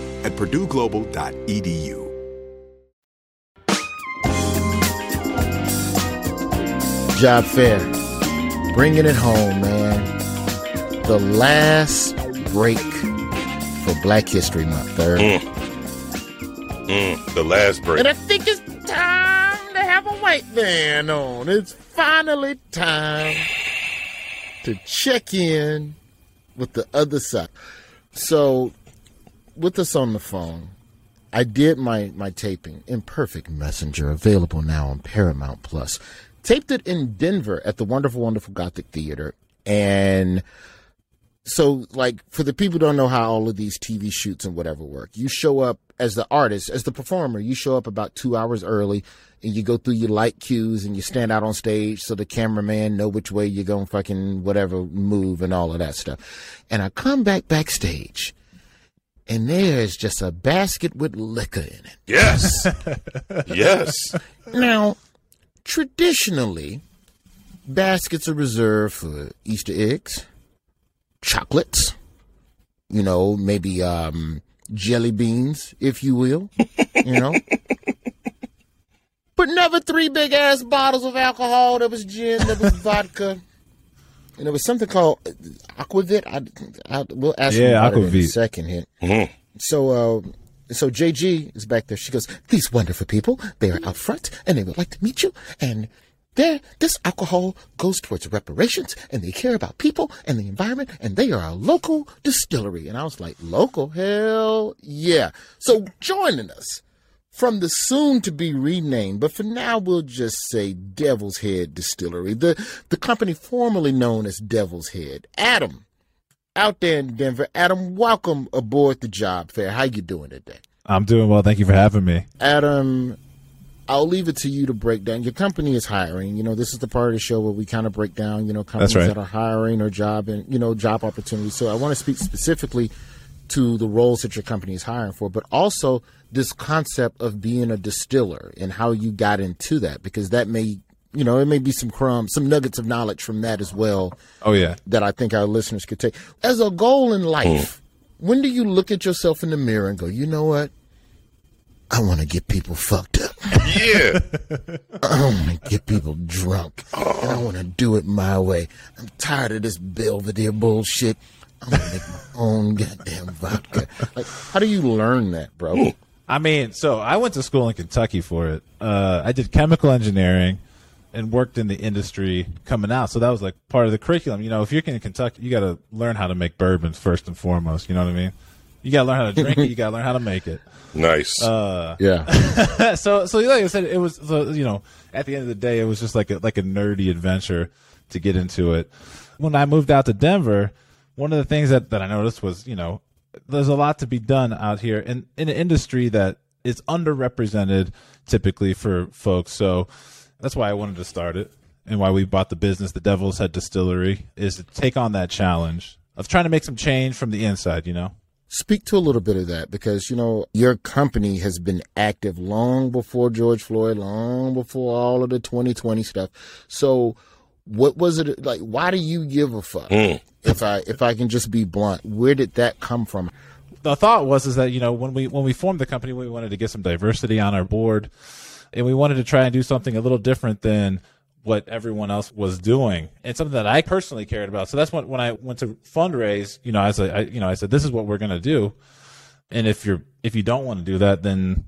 at purdueglobal.edu. Job fair. Bringing it home, man. The last break for Black History Month, third. Mm, the last break. And I think it's time to have a white man on. It's finally time to check in with the other side. So, with us on the phone, I did my, my taping Imperfect Messenger, available now on Paramount Plus. Taped it in Denver at the Wonderful, Wonderful Gothic Theater. And so, like, for the people don't know how all of these TV shoots and whatever work, you show up as the artist, as the performer, you show up about two hours early and you go through your light cues and you stand out on stage so the cameraman know which way you're going fucking whatever move and all of that stuff. And I come back backstage and there's just a basket with liquor in it. Yes. yes. Now, traditionally, baskets are reserved for Easter eggs, chocolates, you know, maybe um, jelly beans, if you will, you know. but never three big ass bottles of alcohol. There was gin, there was vodka. And it was something called uh, Aquavit. I, I, we'll ask you Yeah, about it in a Aquavit. second here. So, uh, so JG is back there. She goes, "These wonderful people, they are out front, and they would like to meet you. And there, this alcohol goes towards reparations, and they care about people and the environment, and they are a local distillery." And I was like, "Local? Hell yeah!" So joining us from the soon to be renamed, but for now we'll just say Devil's Head Distillery, the the company formerly known as Devil's Head. Adam, out there in Denver. Adam, welcome aboard the job fair. How you doing today? I'm doing well. Thank you for having me. Adam, I'll leave it to you to break down. Your company is hiring. You know, this is the part of the show where we kind of break down, you know, companies right. that are hiring or job and, you know, job opportunities. So I want to speak specifically to the roles that your company is hiring for, but also this concept of being a distiller and how you got into that, because that may, you know, it may be some crumbs, some nuggets of knowledge from that as well. Oh yeah, that I think our listeners could take as a goal in life. Mm. When do you look at yourself in the mirror and go, you know what? I want to get people fucked up. Yeah. I want to get people drunk. And I oh. want to do it my way. I'm tired of this Belvedere bullshit. I want to make my own goddamn vodka. Like, how do you learn that, bro? I mean, so I went to school in Kentucky for it. Uh, I did chemical engineering and worked in the industry coming out. So that was like part of the curriculum. You know, if you're in Kentucky, you got to learn how to make bourbons first and foremost. You know what I mean? You got to learn how to drink it. You got to learn how to make it. Nice. Uh, yeah. so, so like I said, it was, so, you know, at the end of the day, it was just like a, like a nerdy adventure to get into it. When I moved out to Denver, one of the things that, that I noticed was, you know, there's a lot to be done out here in, in an industry that is underrepresented typically for folks. So that's why I wanted to start it and why we bought the business, the Devil's Head Distillery, is to take on that challenge of trying to make some change from the inside, you know? Speak to a little bit of that because, you know, your company has been active long before George Floyd, long before all of the 2020 stuff. So, what was it like? Why do you give a fuck? Mm. If I if I can just be blunt, where did that come from? The thought was is that you know when we when we formed the company, we wanted to get some diversity on our board, and we wanted to try and do something a little different than what everyone else was doing and something that I personally cared about. So that's when when I went to fundraise, you know, I said, I, you know, I said, this is what we're going to do. And if you're, if you don't want to do that, then,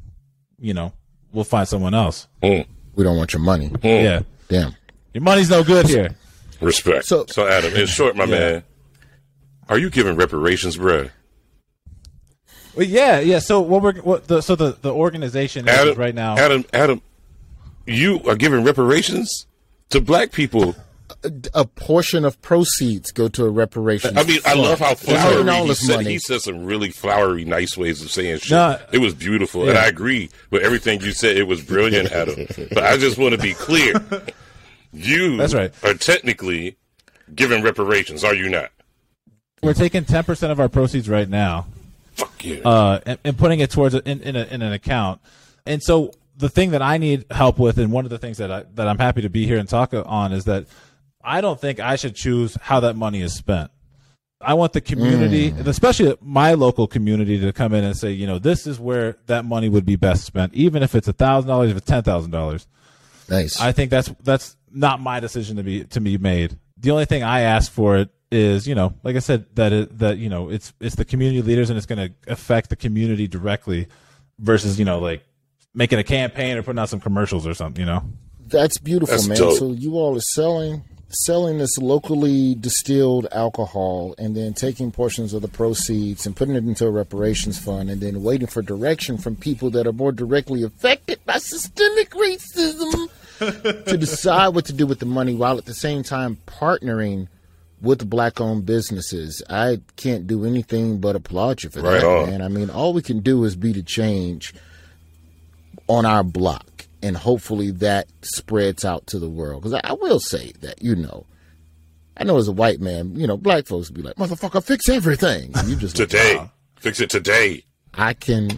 you know, we'll find someone else. Mm. We don't want your money. Yeah. Damn. Your money's no good here. Respect. So, so Adam, in short, my Yeah. man, are you giving reparations, bruh? Well, yeah, yeah. So what we're, what the, so the, the organization is Adam, right now. Adam, Adam, you are giving reparations to black people. A, a portion of proceeds go to a reparations. I mean, I love how flowery all he said. money. He said some really flowery, nice ways of saying shit. No. it was beautiful, and I agree with everything you said. It was brilliant, Adam. but I just want to be clear: you That's right. are technically giving reparations, are you not? We're taking ten percent of our proceeds right now, Fuck yeah. uh, and, and putting it towards a, in in, a, in an account. And so the thing that I need help with, and one of the things that I that I'm happy to be here and talk on, is that I don't think I should choose how that money is spent. I want the community, and especially my local community, to come in and say, you know, this is where that money would be best spent, even if it's a thousand dollars, if it's ten thousand dollars. Nice. I think that's that's not my decision to be to be made. The only thing I ask for it is, you know, like I said, that it, that you know, it's it's the community leaders and it's going to affect the community directly, versus you know, like making a campaign or putting out some commercials or something. You know, That's beautiful, That's man. dope. So you all are selling selling this locally distilled alcohol and then taking portions of the proceeds and putting it into a reparations fund and then waiting for direction from people that are more directly affected by systemic racism to decide what to do with the money while at the same time partnering with black owned businesses. I can't do anything but applaud you for Right that, on. man. I mean, all we can do is be the change on our block, and hopefully that spreads out to the world. Because I, I will say that, you know, I know as a white man, you know, black folks be like, "Motherfucker, fix everything." And you just like, Today, "Wow." fix it today. I can,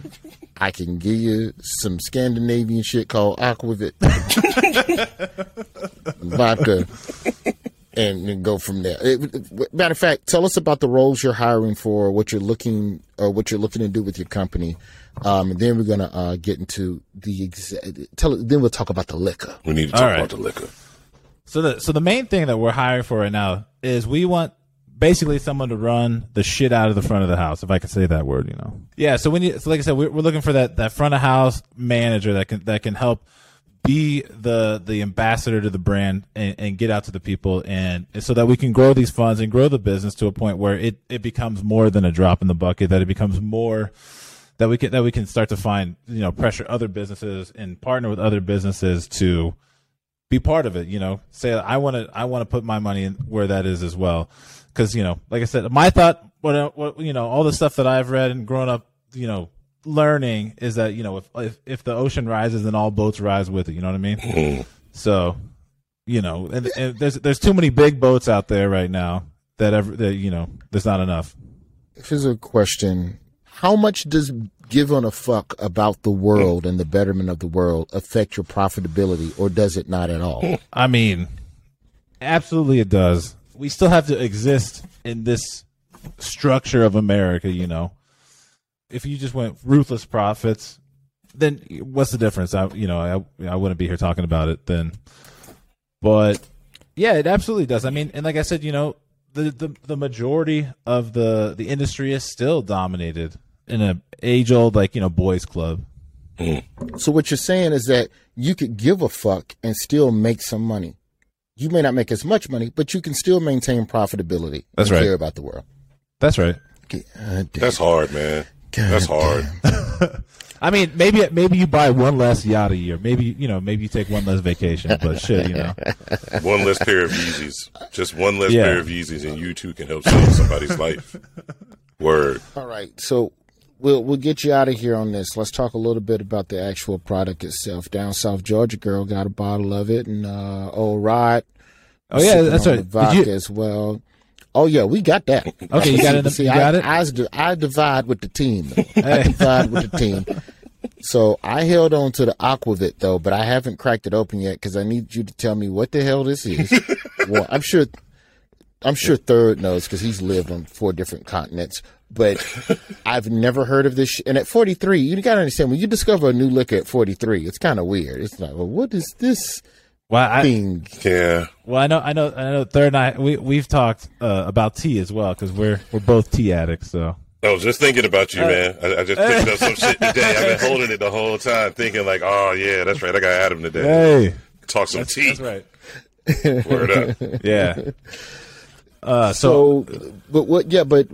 I can give you some Scandinavian shit called aquavit vodka, and then go from there. It- matter of fact, tell us about the roles you're hiring for, what you're looking, or what you're looking to do with your company, um, and then we're gonna uh, get into the exa- tell. Then we'll talk about the liquor. We need to talk right. about the liquor. so the so the main thing that we're hiring for right now is we want basically someone to run the shit out of the front of the house, if I can say that word, you know. Yeah. So when you, so like I said, we're, we're looking for that that front of house manager that can that can help be the the ambassador to the brand and, and get out to the people and, so that we can grow these funds and grow the business to a point where it, it becomes more than a drop in the bucket that it becomes more that we can that we can start to find you know pressure other businesses and partner with other businesses to be part of it you know say i want to i want to put my money in where that is as well because you know like i said my thought what, uh, what you know all the stuff that i've read and grown up you know learning is that you know if if, if the ocean rises then all boats rise with it you know what i mean so you know and, and there's there's too many big boats out there right now that ever that you know there's not enough here's a question: How much does giving a fuck about the world and the betterment of the world affect your profitability, or does it not at all? I mean, absolutely it does. We still have to exist in this structure of America, you know. If you just went ruthless profits, then what's the difference? I, you know, I, I wouldn't be here talking about it then. But yeah, it absolutely does. I mean, and like I said, you know, the the, the majority of the the industry is still dominated in a age old like you know boys club. So what you're saying is that you could give a fuck and still make some money. You may not make as much money, but you can still maintain profitability. That's and right. Care about the world. That's right. Uh, That's hard, man. That's hard. I mean, maybe maybe you buy one less yacht a year. Maybe you know, maybe you take one less vacation. But shit, you know, One less pair of Yeezys. Just one less Yeah. pair of Yeezys, and you too can help save somebody's life. Word. All right, so we'll we'll get you out of here on this. Let's talk a little bit about the actual product itself. Down South Georgia girl got a bottle of it, and uh, old Rod. Oh, yeah, that's right. Vodka you- as well. Oh yeah, we got that. Okay, you got it See, you I, got it? I, s- I divide with the team. I divide with the team. So I held on to the Aquavit though, but I haven't cracked it open yet because I need you to tell me what the hell this is. well, I'm sure, I'm sure Third knows because he's lived on four different continents. But I've never heard of this. Sh- and at 43, you got to understand when you discover a new liquor at 43, it's kind of weird. It's like, well, what is this well, I, thing? Yeah. well, I know, I know, I know. Third night, we we've talked uh, about tea as well because we're we're both tea addicts. So I was just thinking about you, man. I, I just picked up some shit today. I've been holding it the whole time, thinking like, oh yeah, that's right. I got Adam today. Hey. talk some tea. that's right. Word up. Yeah. Uh, so, so, but what? Yeah, but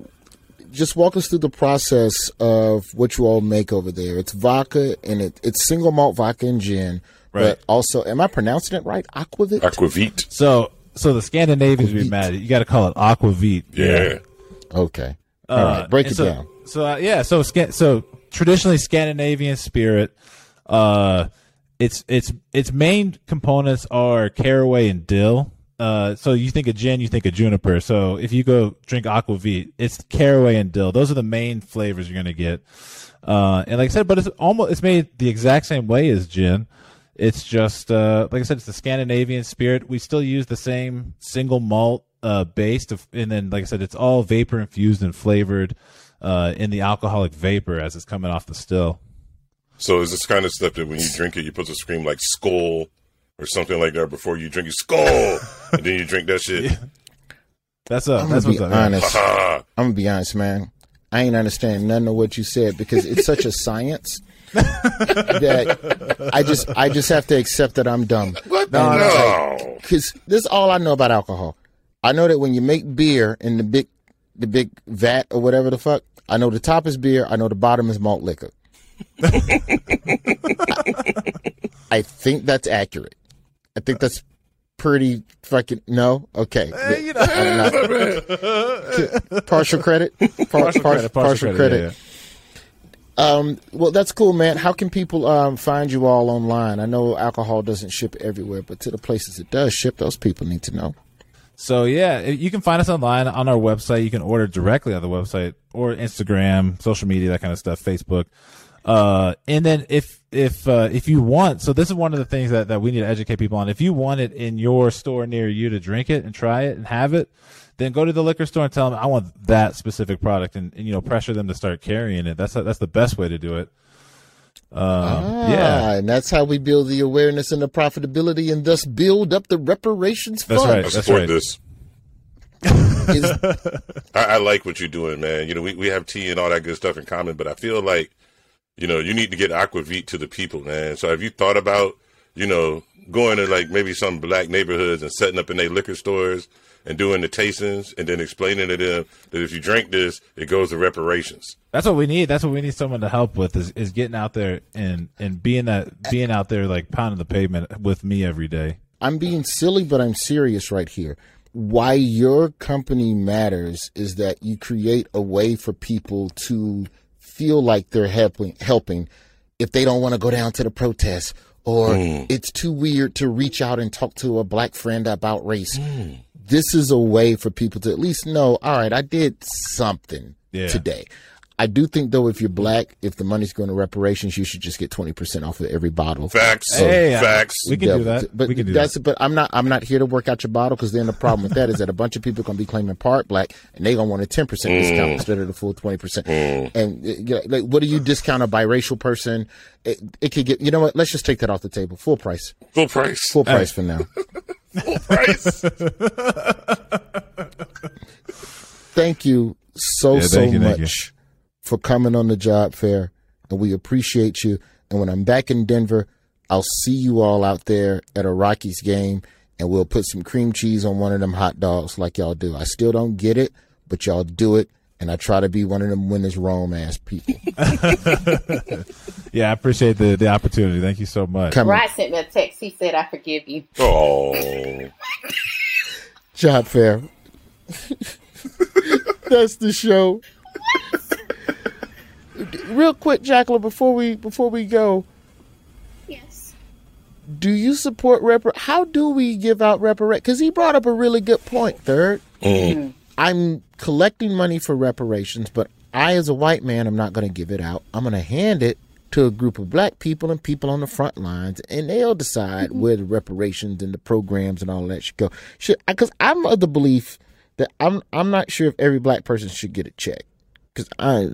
just walk us through the process of what you all make over there. It's vodka and it, it's single malt vodka and gin, Right. but also, am I pronouncing it right? Aquavit. Aquavit. so so the Scandinavians would be mad. You got to call it aquavit. Yeah. Okay. Uh, All right, break it so, down. So uh, yeah, so so traditionally Scandinavian spirit, uh, its its its main components are caraway and dill. Uh, so you think of gin, you think of juniper. So if you go drink aquavit, it's caraway and dill. Those are the main flavors you're gonna get. Uh, and like I said, but it's almost it's made the exact same way as gin. It's just uh, like I said, it's the Scandinavian spirit. We still use the same single malt uh, base, and then like I said, it's all vapor infused and flavored uh, in the alcoholic vapor as it's coming off the still. So is this kind of stuff that when you drink it, you put to scream like skull or something like that before you drink it, skull, and then you drink that shit. That's uh, I'm that's gonna be what's up. honest. Ha I'm gonna be honest, man. I ain't understand none of what you said because it's such a science that I just I just have to accept that I'm dumb. What? No, No. because this is all I know about alcohol. I know that when you make beer in the big the big vat or whatever the fuck, I know the top is beer. I know the bottom is malt liquor. I think that's accurate. I think that's pretty fucking no. Okay, you I'm partial credit. Par- Partial par- credit, partial credit, yeah, Um, well, that's cool, man. How can people um, find you all online? I know alcohol doesn't ship everywhere, but to the places it does ship, those people need to know. So yeah, you can find us online on our website. You can order directly on the website or Instagram, social media, that kind of stuff, Facebook. Uh, and then if if uh, if you want, so this is one of the things that, that we need to educate people on. If you want it in your store near you to drink it and try it and have it, then go to the liquor store and tell them I want that specific product, and, and you know pressure them to start carrying it. That's that's the best way to do it. Um, ah, yeah, and that's how we build the awareness and the profitability, and thus build up the reparations fund. That's right. I That's right. this. Is- I, I like what you're doing, man. You know, we, we have tea and all that good stuff in common, but I feel like, you know, you need to get Aquavit to the people, man. So have you thought about, you know, going to like maybe some black neighborhoods and setting up in their liquor stores and doing the tastings and then explaining to them that if you drink this, it goes to reparations. That's what we need. That's what we need someone to help with is, is getting out there and, and being that being out there like pounding the pavement with me every day. I'm being silly, but I'm serious right here. Why your company matters is that you create a way for people to feel like they're helping helping if they don't want to go down to the protest or Mm. it's too weird to reach out and talk to a black friend about race. This is a way for people to at least know, all right, I did something Yeah. today. I do think though, if you're black, if the money's going to reparations, you should just get twenty percent off of every bottle. Facts. So- Hey, Facts. we can do that. But we can do that's that. but I'm not I'm not here to work out your bottle because then the problem with that is that a bunch of people are going to be claiming part black and they are gonna want a ten percent discount instead of the full twenty percent. And uh, you know, like, what do you discount a biracial person? It, it could get you know what? Let's just take that off the table. Full price. Full price. Full price for now. Full price. Thank you so Yeah, so thank you, thank much for coming on the job fair, and we appreciate you. And when I'm back in Denver, I'll see you all out there at a Rockies game, and we'll put some cream cheese on one of them hot dogs like y'all do. I still don't get it, but y'all do it, and I try to be one of them winners Rome ass people. Yeah, I appreciate the the opportunity. Thank you so much. Come Rod sent me a text. He said, I forgive you. Oh. job fair. That's the show. Real quick, Jacqueline, before we before we go, Yes. do you support repar? How do we give out repara? Because he brought up a really good point. Third, mm-hmm. I'm collecting money for reparations, but I, as a white man, I'm not going to give it out. I'm going to hand it to a group of black people and people on the front lines, and they'll decide mm-hmm. where the reparations and the programs and all that should go. Should because I'm of the belief that I'm I'm not sure if every black person should get a check because I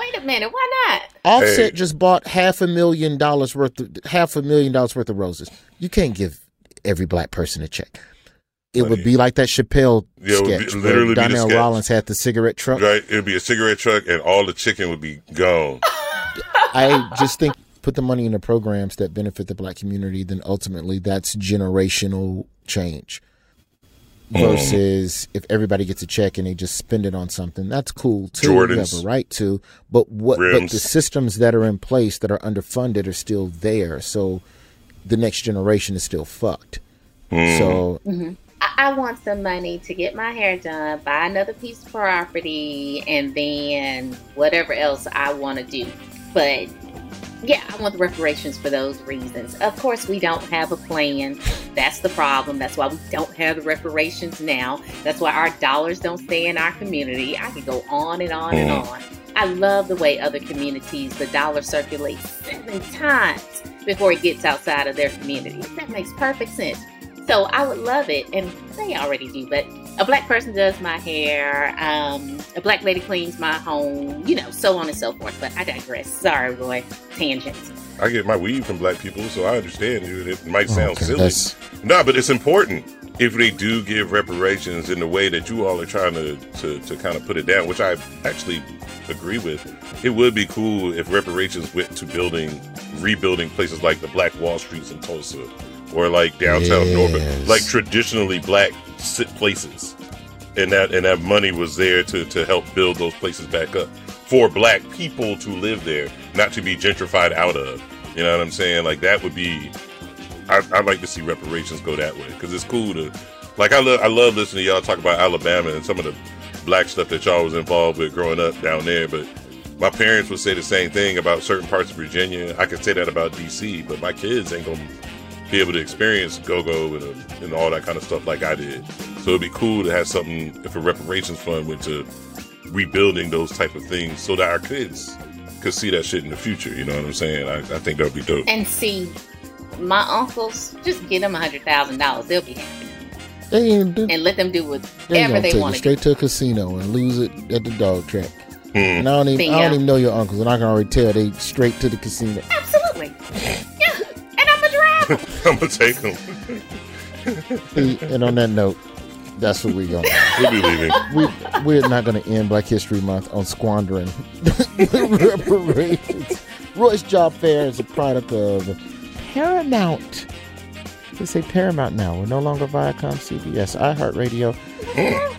Wait a minute. Why not? Offset just bought half a million dollars worth of half a million dollars worth of roses. You can't give every black person a check. It would be like that Chappelle Yeah, it would be- sketch literally where be the Donnell sketch. Rawlings had the cigarette truck. Right? It would be a cigarette truck and all the chicken would be gone. I just think put the money into programs that benefit the black community, then ultimately that's generational change. Mm. Versus if everybody gets a check and they just spend it on something, that's cool too. You Jordans. have a right to. But what but the systems that are in place that are underfunded are still there. So the next generation is still fucked. Mm. So I, I want some money to get my hair done, buy another piece of property, and then whatever else I want to do. But yeah, I want the reparations for those reasons. Of course, we don't have a plan. That's the problem. That's why we don't have the reparations now. That's why our dollars don't stay in our community. I could go on and on and mm. on. I love the way other communities, the dollar circulates seven times before it gets outside of their community. That makes perfect sense. So I would love it, and they already do. But a black person does my hair, um, a black lady cleans my home, you know, so on and so forth. But I digress. Sorry, Roy. Tangents. I get my weed from black people, so I understand you. It might sound Okay, silly. that's- No, but it's important if they do give reparations in the way that you all are trying to, to, to kind of put it down, which I actually agree with. It would be cool if reparations went to building, rebuilding places like the Black Wall Streets in Tulsa or like downtown Yes. Norfolk, like traditionally black sit places. And that and that money was there to, to help build those places back up for black people to live there, not to be gentrified out of. You know what I'm saying? Like that would be. I, I'd like to see reparations go that way because it's cool to, like I love I love listening to y'all talk about Alabama and some of the black stuff that y'all was involved with growing up down there. But my parents would say the same thing about certain parts of Virginia. I could say that about DC, but my kids ain't gonna be able to experience go-go and, uh, and all that kind of stuff like I did. So it'd be cool to have something if a reparations fund went to rebuilding those type of things so that our kids could see that shit in the future. You know what I'm saying? I, I think that would be dope. And see, my uncles, just get them a hundred thousand dollars. They'll be happy, they ain't do, and let them do they ain't whatever gonna they take you want to straight to a casino and lose it at the dog track. Hmm. And I don't even I don't even know your uncles, and I can already tell they straight to the casino. Absolutely. Yeah, and I'm a driver. I'm gonna take him. And on that note, that's what we're going to We'll be leaving. we, We're not going to end Black History Month on squandering reparations. Roy's Job Fair is a product of Paramount. They say Paramount now. We're no longer Viacom, CBS, iHeartRadio,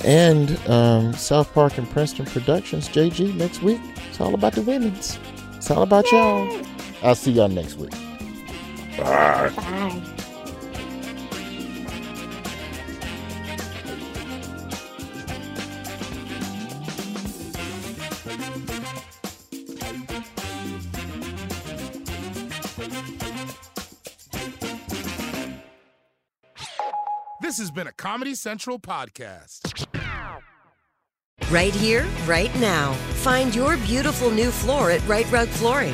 and um, South Park and Princeton Productions. JG, next week, it's all about the women's. It's all about y'all. I'll see y'all next week. Bye. Bye. This has been a Comedy Central podcast. Right here, right now. Find your beautiful new floor at Rite Rug Flooring.